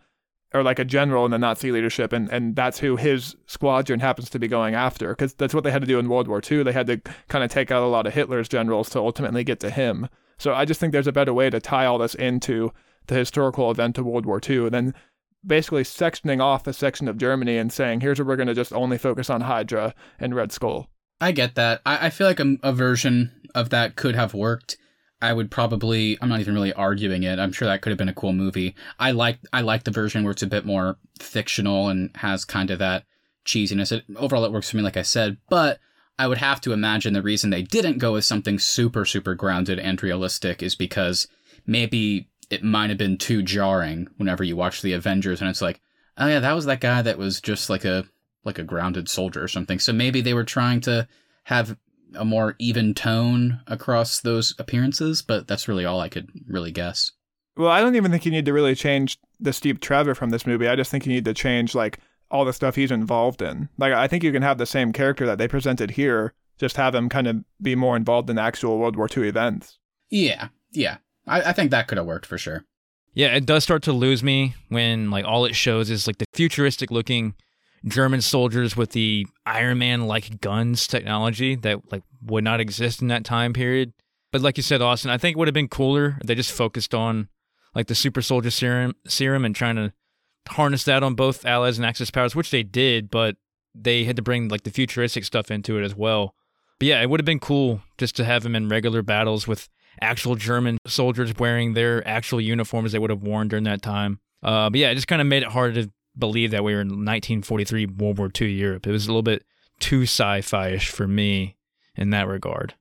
or like a general in the Nazi leadership, and, and that's who his squadron happens to be going after. Because that's what they had to do in World War II. They had to kind of take out a lot of Hitler's generals to ultimately get to him. So I just think there's a better way to tie all this into the historical event of World War II than basically sectioning off a section of Germany and saying, here's where we're going to just only focus on Hydra and Red Skull. I get that. I, I feel like a, a version of that could have worked. I would probably. I'm not even really arguing it. I'm sure that could have been a cool movie. I like. I like the version where it's a bit more fictional and has kind of that cheesiness. It, overall, it works for me, like I said. But I would have to imagine the reason they didn't go with something super, super grounded and realistic is because maybe it might have been too jarring whenever you watch the Avengers and it's like, oh yeah, that was that guy that was just like a like a grounded soldier or something. So maybe they were trying to have a more even tone across those appearances, but that's really all I could really guess. Well, I don't even think you need to really change the Steve Trevor from this movie. I just think you need to change like all the stuff he's involved in. Like I think you can have the same character that they presented here, just have him kind of be more involved in actual World War II events. Yeah, yeah. I, I think that could have worked for sure. Yeah, it does start to lose me when like all it shows is like the futuristic looking German soldiers with the Iron Man like guns technology that like would not exist in that time period. But like you said, Austin, I think it would have been cooler if they just focused on like the super soldier serum serum and trying to harness that on both allies and Axis powers, which they did, but they had to bring like the futuristic stuff into it as well. But yeah, it would have been cool just to have him in regular battles with actual German soldiers wearing their actual uniforms they would have worn during that time. Uh, but yeah, it just kind of made it hard to believe that we were in 1943 World War II Europe. It was a little bit too sci-fi ish for me in that regard.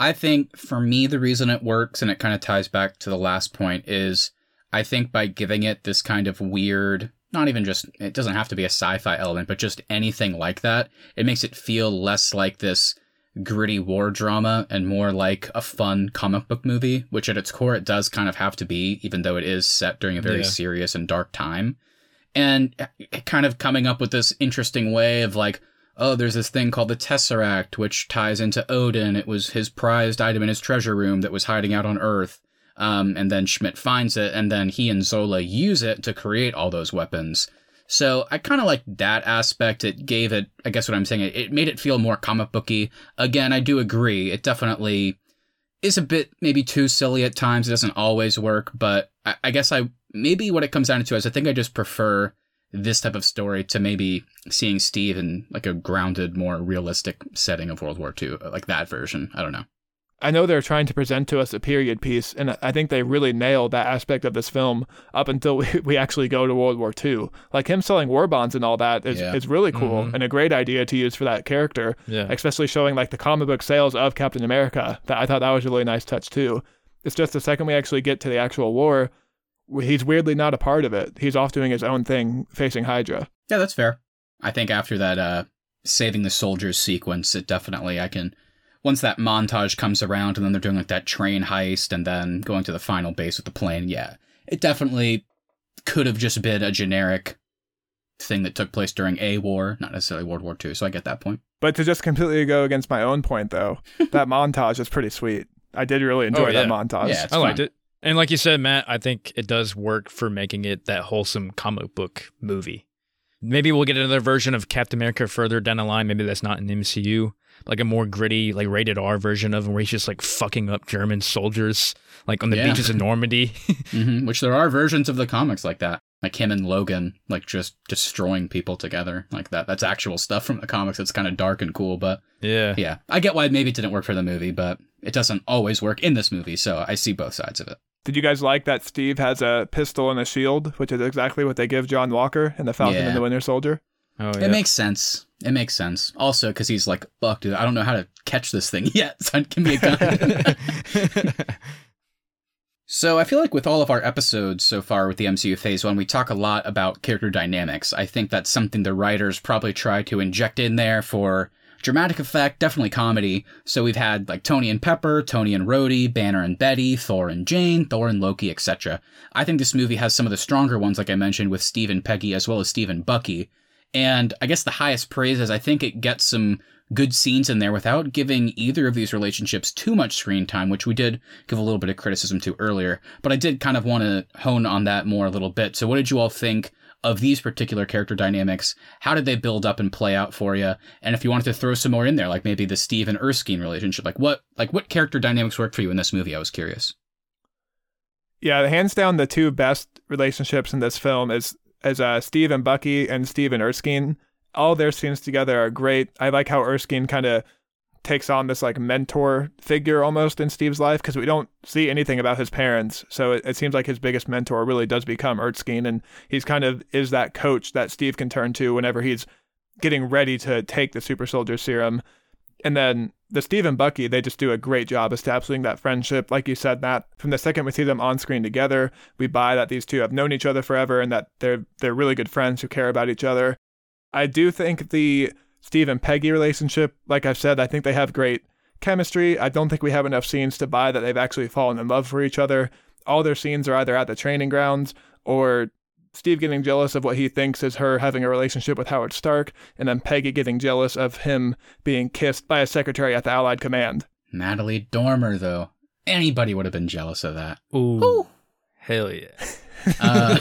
I think for me, the reason it works and it kind of ties back to the last point is I think by giving it this kind of weird, not even just, it doesn't have to be a sci fi element, but just anything like that, it makes it feel less like this gritty war drama and more like a fun comic book movie, which at its core it does kind of have to be, even though it is set during a very yeah. serious and dark time. And kind of coming up with this interesting way of like, oh, there's this thing called the Tesseract, which ties into Odin. It was his prized item in his treasure room that was hiding out on Earth. Um, and then Schmidt finds it, and then he and Zola use it to create all those weapons. So I kind of like that aspect. It gave it, I guess what I'm saying, it, it made it feel more comic booky. Again, I do agree. It definitely is a bit maybe too silly at times. It doesn't always work, but I, I guess I maybe what it comes down to is I think I just prefer this type of story to maybe seeing Steve in like a grounded, more realistic setting of World War II, like that version. I don't know. I know they're trying to present to us a period piece, and I think they really nailed that aspect of this film up until <laughs> we, we actually go to World War II. Like him selling war bonds and all that is, yeah. is really cool mm-hmm. and a great idea to use for that character, yeah. especially showing like the comic book sales of Captain America. That I thought that was a really nice touch too. It's just the second we actually get to the actual war, he's weirdly not a part of it. He's off doing his own thing, facing Hydra. Yeah, that's fair. I think after that uh, saving the soldiers sequence, it definitely I can once that montage comes around and then they're doing like that train heist and then going to the final base with the plane, yeah, it definitely could have just been a generic thing that took place during a war, not necessarily World War II. So I get that point. But to just completely go against my own point, though, <laughs> that montage is pretty sweet. I did really enjoy oh, yeah. that montage. Yeah, I liked it. And like you said, Matt, I think it does work for making it that wholesome comic book movie. Maybe we'll get another version of Captain America further down the line. Maybe that's not in the MCU like a more gritty, like rated R version of him where he's just like fucking up German soldiers, like on the yeah. beaches of Normandy. <laughs> mm-hmm. Which there are versions of the comics like that, like him and Logan, like just destroying people together, like that. That's actual stuff from the comics. It's kind of dark and cool, but yeah, yeah, I get why maybe it didn't work for the movie, but it doesn't always work in this movie. So I see both sides of it. Did you guys like that Steve has a pistol and a shield, which is exactly what they give John Walker in the Falcon yeah. and the Winter Soldier? Oh, yeah. It makes sense. It makes sense. Also, because he's like, "Fuck, dude, I don't know how to catch this thing <laughs> yet. So give me a gun." <laughs> <laughs> so I feel like with all of our episodes so far with the MCU Phase One, we talk a lot about character dynamics. I think that's something the writers probably try to inject in there for dramatic effect, definitely comedy. So we've had like Tony and Pepper, Tony and Rhodey, Banner and Betty, Thor and Jane, Thor and Loki, etc. I think this movie has some of the stronger ones, like I mentioned, with Steve and Peggy, as well as Steve and Bucky. And I guess the highest praise is I think it gets some good scenes in there without giving either of these relationships too much screen time, which we did give a little bit of criticism to earlier. But I did kind of want to hone on that more a little bit. So what did you all think of these particular character dynamics? How did they build up and play out for you? And if you wanted to throw some more in there, like maybe the Steve and Erskine relationship, like what like what character dynamics worked for you in this movie? I was curious. Yeah, hands down, the two best relationships in this film is as uh, Steve and Bucky and Steve and Erskine. All their scenes together are great. I like how Erskine kind of takes on this like mentor figure almost in Steve's life because we don't see anything about his parents. So it, it, seems like his biggest mentor really does become Erskine, and he's kind of is that coach that Steve can turn to whenever he's getting ready to take the super soldier serum. And then the Steve and Bucky, they just do a great job establishing that friendship. Like you said, Matt, from the second we see them on screen together, we buy that these two have known each other forever and that they're they're really good friends who care about each other. I do think the Steve and Peggy relationship, like I've said, I think they have great chemistry. I don't think we have enough scenes to buy that they've actually fallen in love for each other. All their scenes are either at the training grounds or Steve getting jealous of what he thinks is her having a relationship with Howard Stark, and then Peggy getting jealous of him being kissed by a secretary at the Allied Command. Natalie Dormer, though. Anybody would have been jealous of that. Ooh. Ooh. Hell yeah. uh,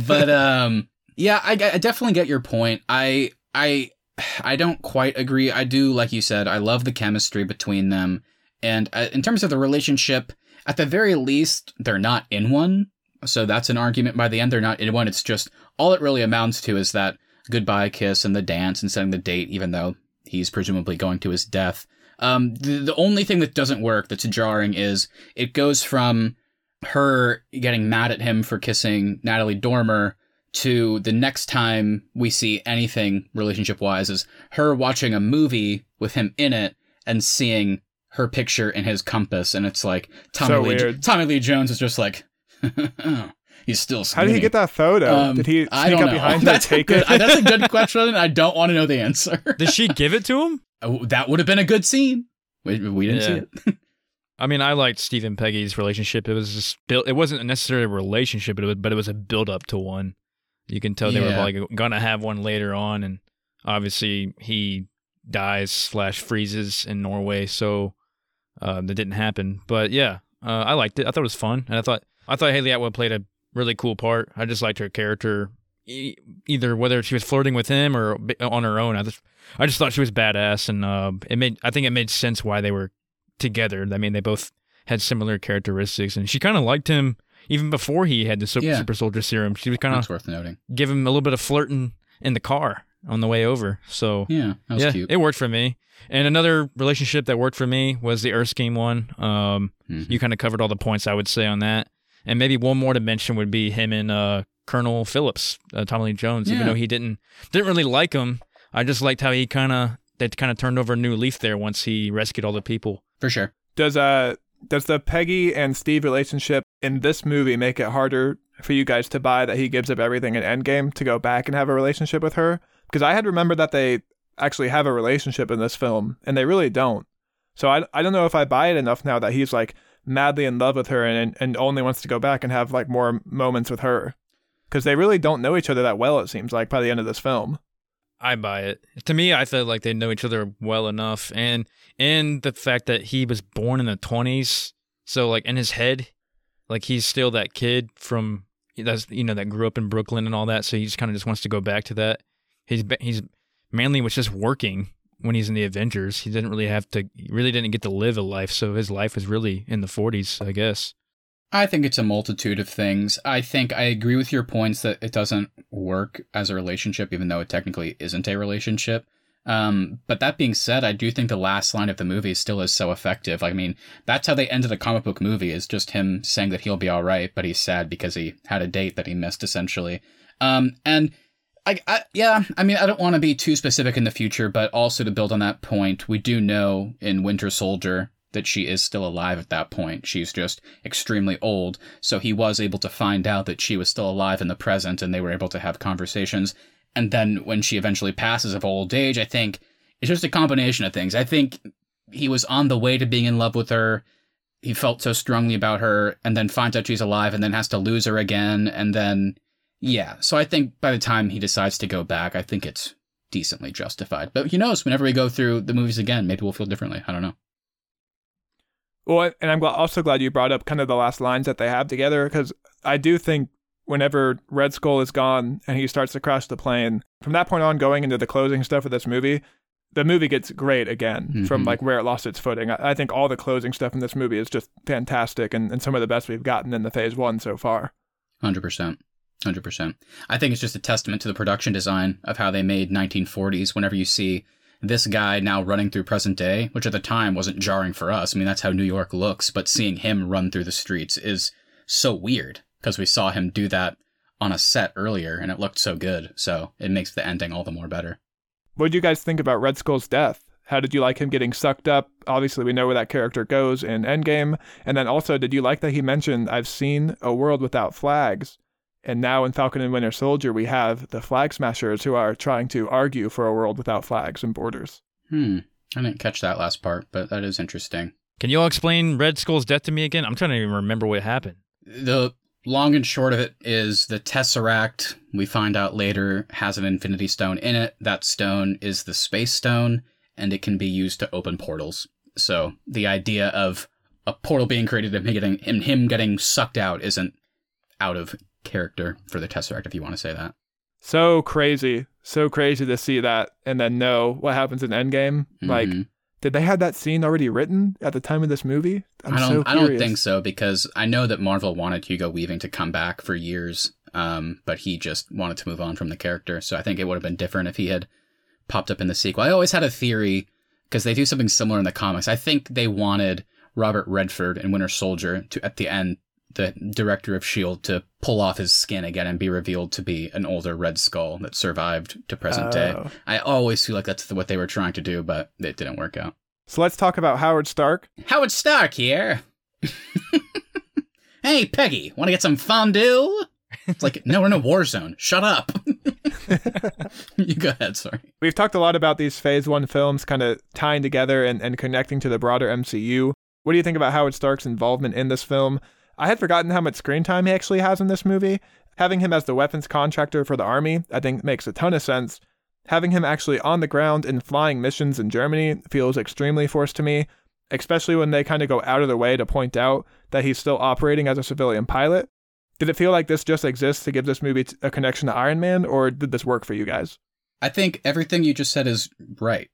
<laughs> but um yeah, I, I definitely get your point. I I I don't quite agree. I do like you said, I love the chemistry between them. And uh, in terms of the relationship, at the very least, they're not in one. So that's an argument by the end. They're not in one. It's just all it really amounts to is that goodbye kiss and the dance and setting the date, even though he's presumably going to his death. Um, the, the only thing that doesn't work that's jarring is it goes from her getting mad at him for kissing Natalie Dormer to the next time we see anything relationship wise is her watching a movie with him in it and seeing her picture in his compass. And it's like Tommy, so Lee, Tommy Lee Jones is just like, <laughs> He's still How did he get that photo? Um, did he sneak up behind <laughs> her take good, it? that's a good <laughs> question. I don't want to know the answer. did she give it to him? Oh, that would have been a good scene. We, we didn't yeah. see it. I mean, I liked Steve and Peggy's relationship. It was just built. It wasn't necessarily a relationship, but it was, but it was a build up to one. You can tell they yeah. were like gonna have one later on, and obviously he dies slash freezes in Norway, so uh, that didn't happen. But yeah, uh, I liked it. I thought it was fun, and I thought I thought Hayley Atwell played a really cool part. I just liked her character, either whether she was flirting with him or on her own. I just, I just thought she was badass, and uh, it made. I think it made sense why they were together. I mean, they both had similar characteristics, and she kind of liked him even before he had the super, yeah. super soldier serum. She was kind of worth noting. Give him a little bit of flirting in the car on the way over. So yeah, yeah, cute. it worked for me. And another relationship that worked for me was the Erskine one. Um, mm-hmm. You kind of covered all the points I would say on that. And maybe one more to mention would be him and uh, Colonel Phillips, uh, Tommy Lee Jones. Yeah. Even though he didn't didn't really like him, I just liked how he kind of they kind of turned over a new leaf there once he rescued all the people. For sure. Does uh does the Peggy and Steve relationship in this movie make it harder for you guys to buy that he gives up everything in Endgame to go back and have a relationship with her? Because I had remembered that they actually have a relationship in this film, and they really don't. So I, I don't know if I buy it enough now that he's like madly in love with her and and only wants to go back and have like more moments with her because they really don't know each other that well it seems like by the end of this film i buy it to me i felt like they know each other well enough and and the fact that he was born in the 20s so like in his head like he's still that kid from that's you know that grew up in brooklyn and all that so he just kind of just wants to go back to that he's he's mainly was just working when he's in the Avengers. He didn't really have to, really didn't get to live a life. So his life was really in the 40s, I guess. I think it's a multitude of things. I think I agree with your points that it doesn't work as a relationship, even though it technically isn't a relationship. Um, but that being said, I do think the last line of the movie still is so effective. I mean, that's how they ended a comic book movie is just him saying that he'll be all right, but he's sad because he had a date that he missed essentially. Um, and I, I, yeah, I mean, I don't want to be too specific in the future, but also to build on that point, we do know in Winter Soldier that she is still alive at that point. She's just extremely old. So he was able to find out that she was still alive in the present and they were able to have conversations. And then when she eventually passes of old age, I think it's just a combination of things. I think he was on the way to being in love with her. He felt so strongly about her and then finds out she's alive and then has to lose her again. And then yeah, so I think by the time he decides to go back, I think it's decently justified. But who knows? Whenever we go through the movies again, maybe we'll feel differently. I don't know. Well, and I'm also glad you brought up kind of the last lines that they have together because I do think whenever Red Skull is gone and he starts to crash the plane, from that point on, going into the closing stuff of this movie, the movie gets great again mm-hmm. from like where it lost its footing. I, I, think all the closing stuff in this movie is just fantastic and, and some of the best we've gotten in the phase one so far. 100%. 100%. I think it's just a testament to the production design of how they made 1940s whenever you see this guy now running through present day, which at the time wasn't jarring for us. I mean, that's how New York looks, but seeing him run through the streets is so weird because we saw him do that on a set earlier and it looked so good. So it makes the ending all the more better. What did you guys think about Red Skull's death? How did you like him getting sucked up? Obviously, we know where that character goes in Endgame. And then also, did you like that he mentioned, I've seen a world without flags? And now in Falcon and Winter Soldier, we have the flag smashers who are trying to argue for a world without flags and borders. Hmm. I didn't catch that last part, but that is interesting. Can you all explain Red Skull's death to me again? I'm trying to even remember what happened. The long and short of it is the Tesseract, we find out later, has an Infinity Stone in it. That stone is the Space Stone, and it can be used to open portals. So the idea of a portal being created and him getting, and him getting sucked out isn't out of character for the Tesseract, if you want to say that. So crazy. So crazy to see that and then know what happens in Endgame. Like, Mhm. Did they have that scene already written at the time of this movie? I'm I don't. so I don't think so because I know that Marvel wanted Hugo Weaving to come back for years, um, but he just wanted to move on from the character. So I think it would have been different if he had popped up in the sequel. I always had a theory because they do something similar in the comics. I think they wanted Robert Redford and Winter Soldier to at the end, the director of Shield, to pull off his skin again and be revealed to be an older Red Skull that survived to present day. Oh. I always feel like that's what they were trying to do, but it didn't work out. So let's talk about Howard Stark. Howard Stark here. <laughs> hey, Peggy, want to get some fondue? It's like, no, we're in a war zone. Shut up. <laughs> you go ahead, sorry. We've talked a lot about these Phase 1 films kind of tying together and, and connecting to the broader MCU. What do you think about Howard Stark's involvement in this film? I had forgotten how much screen time he actually has in this movie. Having him as the weapons contractor for the army, I think makes a ton of sense. Having him actually on the ground in flying missions in Germany feels extremely forced to me, especially when they kind of go out of their way to point out that he's still operating as a civilian pilot. Did it feel like this just exists to give this movie a connection to Iron Man, or did this work for you guys? I think everything you just said is right.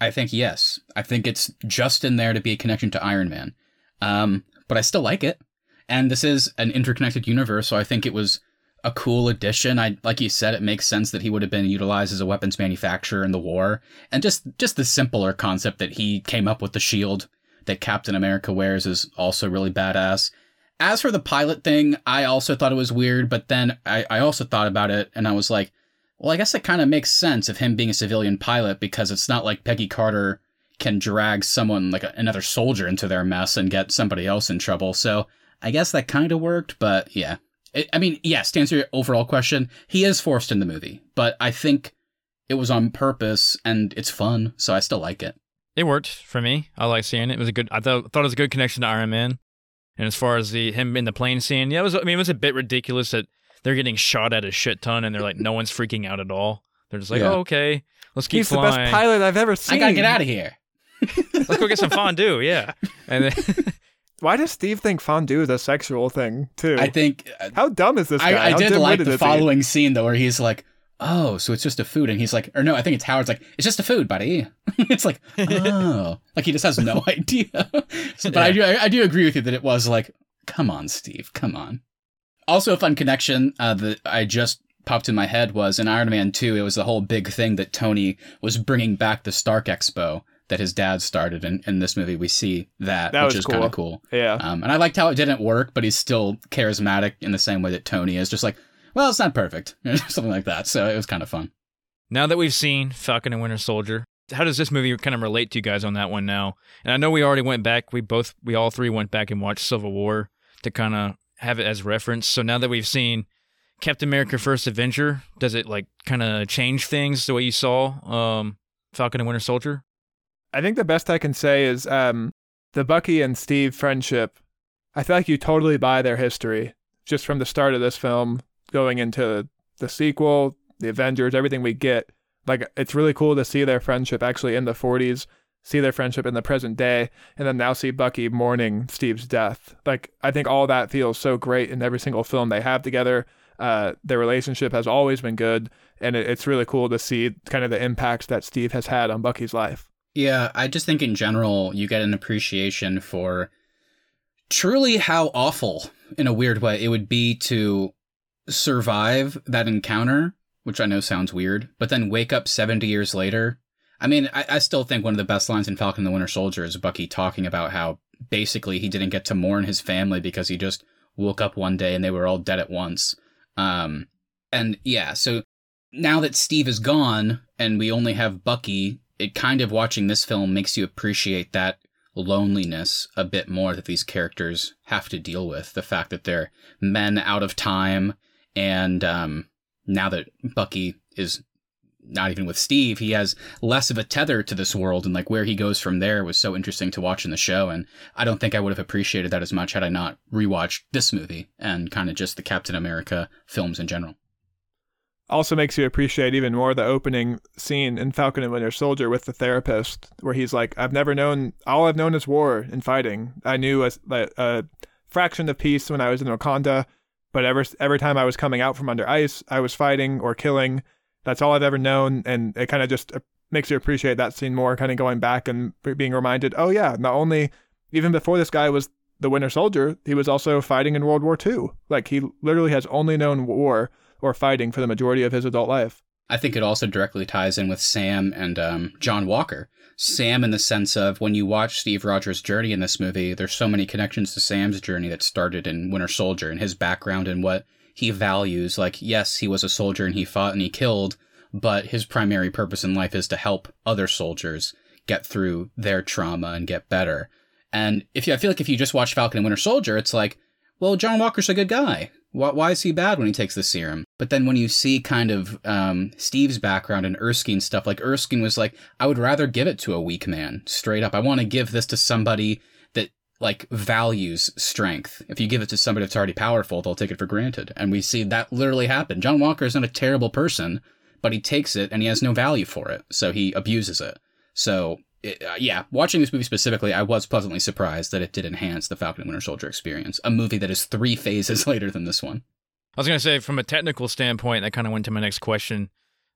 I think yes. I think it's just in there to be a connection to Iron Man. Um, but I still like it. And this is an interconnected universe, so I think it was a cool addition. I like you said, it makes sense that he would have been utilized as a weapons manufacturer in the war. And just just the simpler concept that he came up with the shield that Captain America wears is also really badass. As for the pilot thing, I also thought it was weird, but then I, I also thought about it and I was like, well, I guess it kind of makes sense of him being a civilian pilot because it's not like Peggy Carter can drag someone like a, another soldier into their mess and get somebody else in trouble. So I guess that kind of worked, but yeah. It, I mean, yes, to answer your overall question, he is forced in the movie, but I think it was on purpose and it's fun, so I still like it. It worked for me. I like seeing it. It was a good. I thought thought it was a good connection to Iron Man. And as far as the him in the plane scene, yeah, it was. I mean, it was a bit ridiculous that they're getting shot at a shit ton, and they're like, no one's freaking out at all. They're just like, Yeah. oh, okay, let's keep He's the best pilot I've ever seen. I gotta get out of here. Let's go get some fondue. Yeah, <laughs> and then <laughs> Why does Steve think fondue is a sexual thing too? I think uh, How dumb is this guy? I, I did like the following scene though, where he's like, "Oh, so it's just a food," and he's like, or no, I think it's Howard's like, "It's just a food, buddy." <laughs> it's like, <laughs> oh, like he just has no <laughs> idea. So- but I do, I, I do agree with you that it was like, come on, Steve, come on. Also, a fun connection uh, that I just popped in my head was in Iron Man Two. It was the whole big thing that Tony was bringing back the Stark Expo that his dad started, and in this movie we see that, That which was is kind of cool. cool. Yeah. Um, and I liked how it didn't work, but he's still charismatic in the same way that Tony is. Just like, well, it's not perfect, <laughs> something like that. So it was kind of fun. now that we've seen Falcon and Winter Soldier, how does this movie kind of relate to you guys on that one now? And I know we already went back. We both, we all three went back and watched Civil War to kind of have it as reference. So now that we've seen Captain America: First Avenger, does it like kind of change things the way you saw um, Falcon and Winter Soldier? I think the best I can say is um, the Bucky and Steve friendship. I feel like you totally buy their history just from the start of this film, going into the sequel, the Avengers, everything we get. Like it's really cool to see their friendship actually in the 40s, see their friendship in the present day, and then now see Bucky mourning Steve's death. Like I think all that feels so great in every single film they have together. Uh, their relationship has always been good, and it, it's really cool to see kind of the impacts that Steve has had on Bucky's life. Yeah, I just think in general, you get an appreciation for truly how awful, in a weird way, it would be to survive that encounter, which I know sounds weird, but then wake up 70 years later. I mean, I, I still think one of the best lines in Falcon and the Winter Soldier is Bucky talking about how basically he didn't get to mourn his family because he just woke up one day and they were all dead at once. Um, and yeah, so now that Steve is gone and we only have Bucky, it kind of watching this film makes you appreciate that loneliness a bit more that these characters have to deal with. The fact that they're men out of time, and um, now that Bucky is not even with Steve, he has less of a tether to this world, and like where he goes from there was so interesting to watch in the show. And I don't think I would have appreciated that as much had I not rewatched this movie and kind of just the Captain America films in general also makes you appreciate even more the opening scene in Falcon and Winter Soldier with the therapist, where he's like, "I've never known all I've known is war and fighting. I knew a, a fraction of peace when I was in Wakanda, but every every time I was coming out from under ice, I was fighting or killing. That's all I've ever known, and it kind of just uh, makes you appreciate that scene more. Kind of going back and being reminded, oh yeah, not only even before this guy was the Winter Soldier, he was also fighting in World War II. Like he literally has only known war or fighting for the majority of his adult life. I think it also directly ties in with Sam and um, John Walker. Sam, in the sense of when you watch Steve Rogers' journey in this movie, there's so many connections to Sam's journey that started in Winter Soldier and his background and what he values. Like, yes, he was a soldier and he fought and he killed, but his primary purpose in life is to help other soldiers get through their trauma and get better. And if you, I feel like if you just watch Falcon and Winter Soldier, it's like, well, John Walker's a good guy. Why, why is he bad when he takes the serum? But then when you see kind of um, Steve's background and Erskine's stuff, like Erskine was like, I would rather give it to a weak man, straight up. I want to give this to somebody that like values strength. If you give it to somebody that's already powerful, they'll take it for granted. And we see that literally happen. John Walker is not a terrible person, but he takes it and he has no value for it, so he abuses it. So uh, yeah, watching this movie specifically, I was pleasantly surprised that it did enhance the Falcon and Winter Soldier experience, a movie that is three phases <laughs> later than this one. I was going to say, from a technical standpoint, that kind of went to my next question.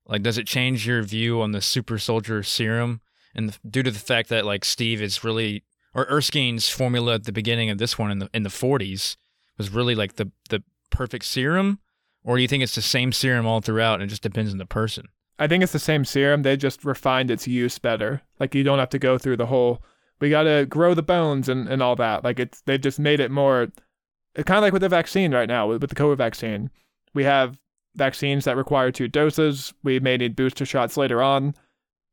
Like, does it change your view on the super soldier serum? And the, due to the fact that, like, Steve is really, or Erskine's formula at the beginning of this one in the in the 40s was really like the the perfect serum, or do you think it's the same serum all throughout and it just depends on the person? I think it's the same serum. They just refined its use better. Like you don't have to go through the whole. We got to grow the bones and, and all that. Like it's they've just made it more. Uh, kind of like with the vaccine right now with, with the COVID vaccine. We have vaccines that require two doses. We may need booster shots later on.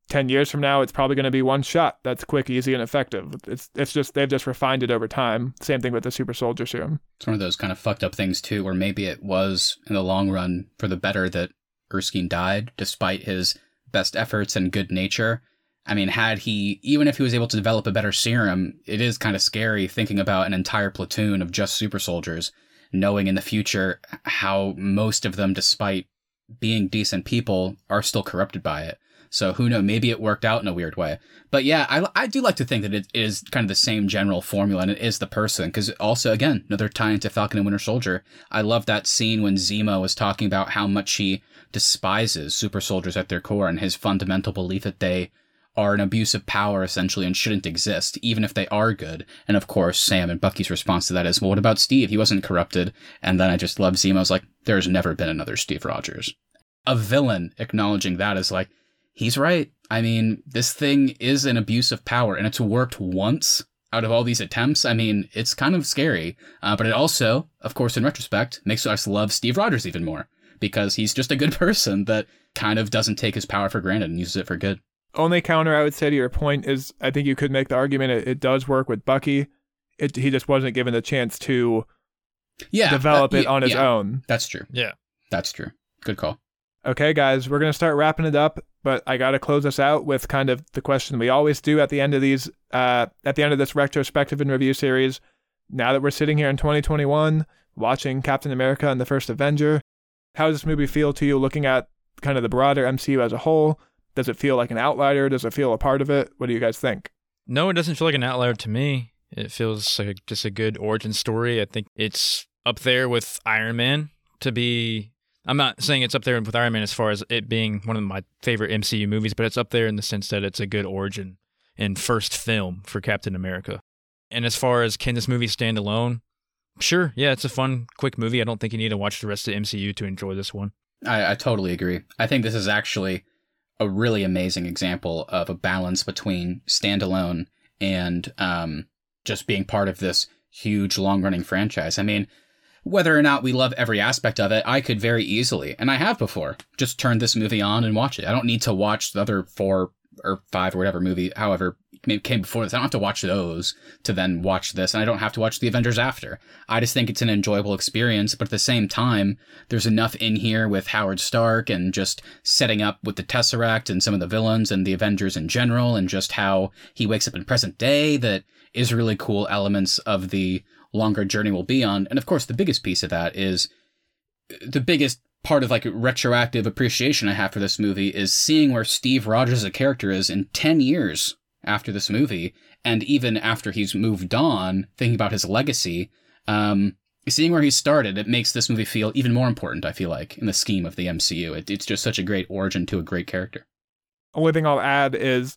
10 years from now it's probably going to be one shot that's quick easy and effective it's it's just they've just refined it over time same thing with the super soldier serum it's one of those kind of fucked up things too where maybe it was in the long run for the better that Erskine died, despite his best efforts and good nature. I mean, had he, even if he was able to develop a better serum, it is kind of scary thinking about an entire platoon of just super soldiers, knowing in the future how most of them, despite being decent people, are still corrupted by it. So who knows? Maybe it worked out in a weird way. But yeah, I, I do like to think that it is kind of the same general formula and it is the person. Because also, again, another tie into Falcon and Winter Soldier. I love that scene when Zemo was talking about how much he despises super soldiers at their core and his fundamental belief that they are an abuse of power essentially and shouldn't exist, even if they are good. And of course, Sam and Bucky's response to that is, well, what about Steve? He wasn't corrupted. And then I just love Zemo's like, there's never been another Steve Rogers. A villain acknowledging that is like, he's right. I mean, this thing is an abuse of power and it's worked once out of all these attempts. I mean, it's kind of scary. Uh, but it also, of course, in retrospect, makes us love Steve Rogers even more because he's just a good <laughs> person that kind of doesn't take his power for granted and uses it for good. Only counter I would say to your point is I think you could make the argument it, it does work with Bucky. It, he just wasn't given the chance to yeah, develop it on his yeah, own. That's true. Yeah. That's true. Good call. Okay, guys, we're going to start wrapping it up, but I got to close us out with kind of the question we always do at the end of these, uh, at the end of this retrospective and review series. Now that we're sitting here in 2021, watching Captain America and the First Avenger, how does this movie feel to you looking at kind of the broader MCU as a whole? Does it feel like an outlier? Does it feel a part of it? What do you guys think? No, it doesn't feel like an outlier to me. It feels like just a good origin story. I think it's up there with Iron Man to be. I'm not saying it's up there with Iron Man as far as it being one of my favorite MCU movies, but it's up there in the sense that it's a good origin and first film for Captain America. And as far as can this movie stand alone, Sure, yeah, it's a fun, quick movie. I don't think you need to watch the rest of MCU to enjoy this one. I, I totally agree. I think this is actually a really amazing example of a balance between standalone and um, just being part of this huge, long running franchise. I mean, whether or not we love every aspect of it, I could very easily, and I have before, just turn this movie on and watch it. I don't need to watch the other four or five or whatever movie, however came before this. I don't have to watch those to then watch this, and I don't have to watch the Avengers after. I just think it's an enjoyable experience, but at the same time, there's enough in here with Howard Stark and just setting up with the Tesseract and some of the villains and the Avengers in general, and just how he wakes up in present day that is really cool elements of the longer journey we'll be on. And of course, the biggest piece of that is uh, the biggest part of like retroactive appreciation I have for this movie is seeing where Steve Rogers a character is in 10 years after this movie, and even after he's moved on, thinking about his legacy, um, seeing where he started, it makes this movie feel even more important, I feel like, in the scheme of the MCU. It, it's just such a great origin to a great character. Only thing I'll add is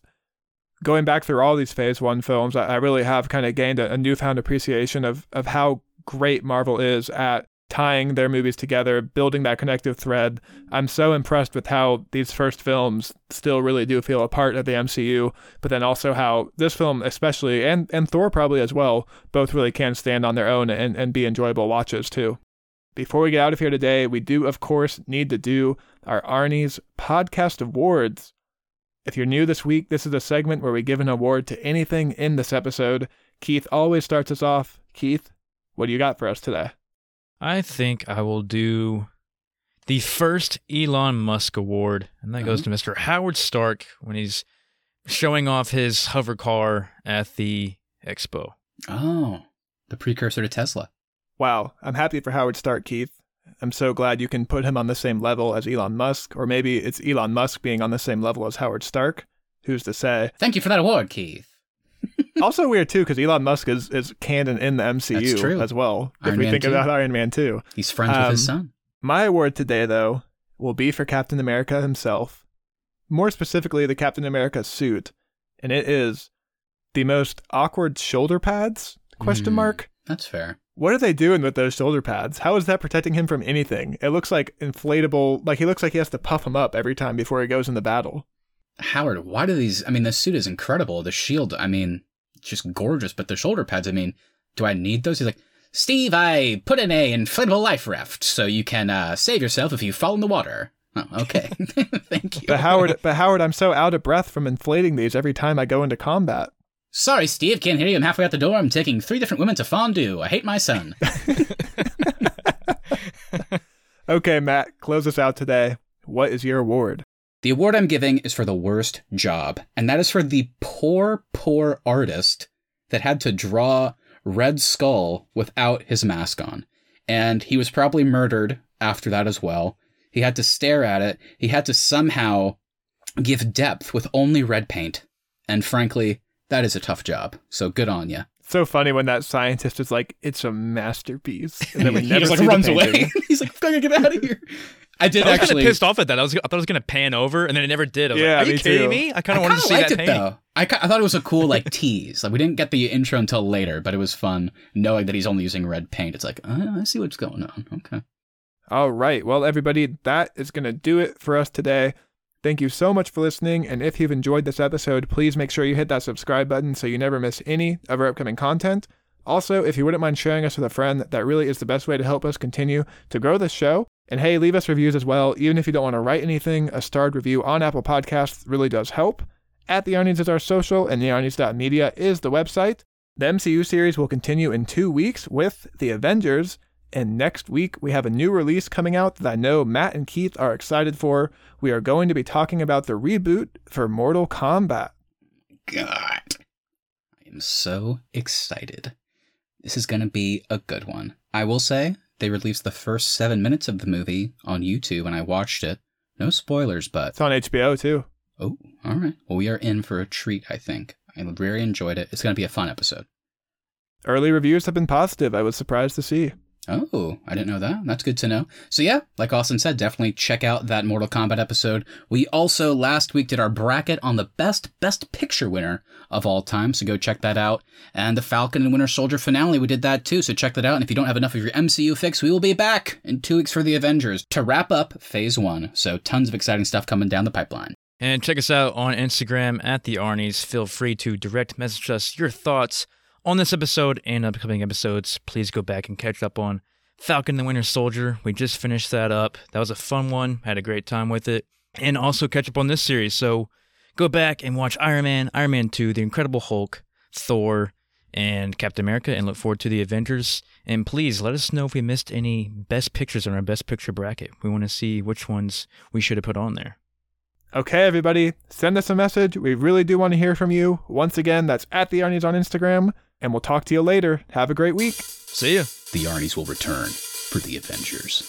going back through all these phase one films, I, I really have kind of gained a, a newfound appreciation of, of how great Marvel is at tying their movies together, building that connective thread. I'm so impressed with how these first films still really do feel a part of the MCU, but then also how this film, especially, and, and Thor probably as well, both really can stand on their own and, and be enjoyable watches too. Before we get out of here today, we do, of course, need to do our Arnie's Podcast Awards. If you're new this week, this is a segment where we give an award to anything in this episode. Keith always starts us off. Keith, what do you got for us today? I think I will do the first Elon Musk award, and that goes uh-huh. to Mr. Howard Stark when he's showing off his hover car at the expo. Oh, the precursor to Tesla. Wow, I'm happy for Howard Stark, Keith. I'm so glad you can put him on the same level as Elon Musk, or maybe it's Elon Musk being on the same level as Howard Stark. Who's to say? Thank you for that award, Keith. Also weird too because Elon Musk is, is canon in the MCU as well. Iron if we Man think 2. about Iron Man 2. He's friends with his Um, son. My award today, though, will be for Captain America himself. More specifically, the Captain America suit, and it is the most awkward shoulder pads? Question Hmm. mark. That's fair. What are they doing with those shoulder pads? How is that protecting him from anything? It looks like inflatable. Like he looks like he has to puff them up every time before he goes into battle. Howard, why do these? I mean, the suit is incredible. The shield, I mean, just gorgeous. But the shoulder pads, I mean, do I need those? He's like, Steve, I put in a inflatable life raft so you can uh, save yourself if you fall in the water. Oh, okay. <laughs> <laughs> Thank you. But Howard, but Howard, I'm so out of breath from inflating these every time I go into combat. Sorry, Steve, can't hear you. I'm halfway out the door. I'm taking three different women to fondue. I hate my son. <laughs> Okay, Matt, close us out today. What is your award? The award I'm giving is for the worst job, and that is for the poor, poor artist that had to draw Red Skull without his mask on. And he was probably murdered after that as well. He had to stare at it. He had to somehow give depth with only red paint. And frankly, that is a tough job. So good on you. So funny when that scientist is like, "It's a masterpiece," and then we <laughs> he never just like runs away. <laughs> He's like, "I'm gonna get out of here." I did I was kind actually. of pissed off at that. I was I thought it was gonna pan over, and then it never did. I was Yeah, like, "Are you kidding too. me?" I I kind of wanted to see liked that it painting. though. I, I thought it was a cool like <laughs> tease. Like we didn't get the intro until later, but it was fun knowing that he's only using red paint. It's like uh, I see what's going on. Okay. All right. Well, everybody, that is going to do it for us today. Thank you so much for listening. And if you've enjoyed this episode, please make sure you hit that subscribe button so you never miss any of our upcoming content. Also, if you wouldn't mind sharing us with a friend, that really is the best way to help us continue to grow this show. And hey, leave us reviews as well. Even if you don't want to write anything, a starred review on Apple Podcasts really does help. At The Arnies is our social, and thearnies.media is the website. The MCU series will continue in two weeks with The Avengers. And next week, we have a new release coming out that I know Matt and Keith are excited for. We are going to be talking about the reboot for Mortal Kombat. God, I am so excited. This is gonna be a good one. I will say they released the first seven minutes of the movie on YouTube, and I watched it. No spoilers, but It's on HBO too. oh, all right. Well, we are in for a treat. I think I very enjoyed it. It's gonna be a fun episode. Early reviews have been positive. I was surprised to see. Oh, I didn't know that. That's good to know. So yeah, like Austin said, definitely check out that Mortal Kombat episode. We also last week did our bracket on the best best picture winner of all time, so go check that out. And the Falcon and Winter Soldier finale, we did that too, so check that out. And if you don't have enough of your MCU fix, we will be back in 2 weeks for the Avengers to wrap up phase 1. So tons of exciting stuff coming down the pipeline. And check us out on Instagram at the Arnies. Feel free to direct message us your thoughts on this episode and upcoming episodes, please go back and catch up on Falcon the Winter Soldier. We just finished that up. That was a fun one. Had a great time with it. And also catch up on this series. So go back and watch Iron Man, Iron Man 2, The Incredible Hulk, Thor, and Captain America, and look forward to the Avengers. And please let us know if we missed any best pictures in our best picture bracket. We want to see which ones we should have put on there. Okay, everybody, send us a message. We really do want to hear from you. Once again, that's at the Arnies on Instagram and we'll talk to you later. Have a great week. See ya. The Arnies will return for the Avengers.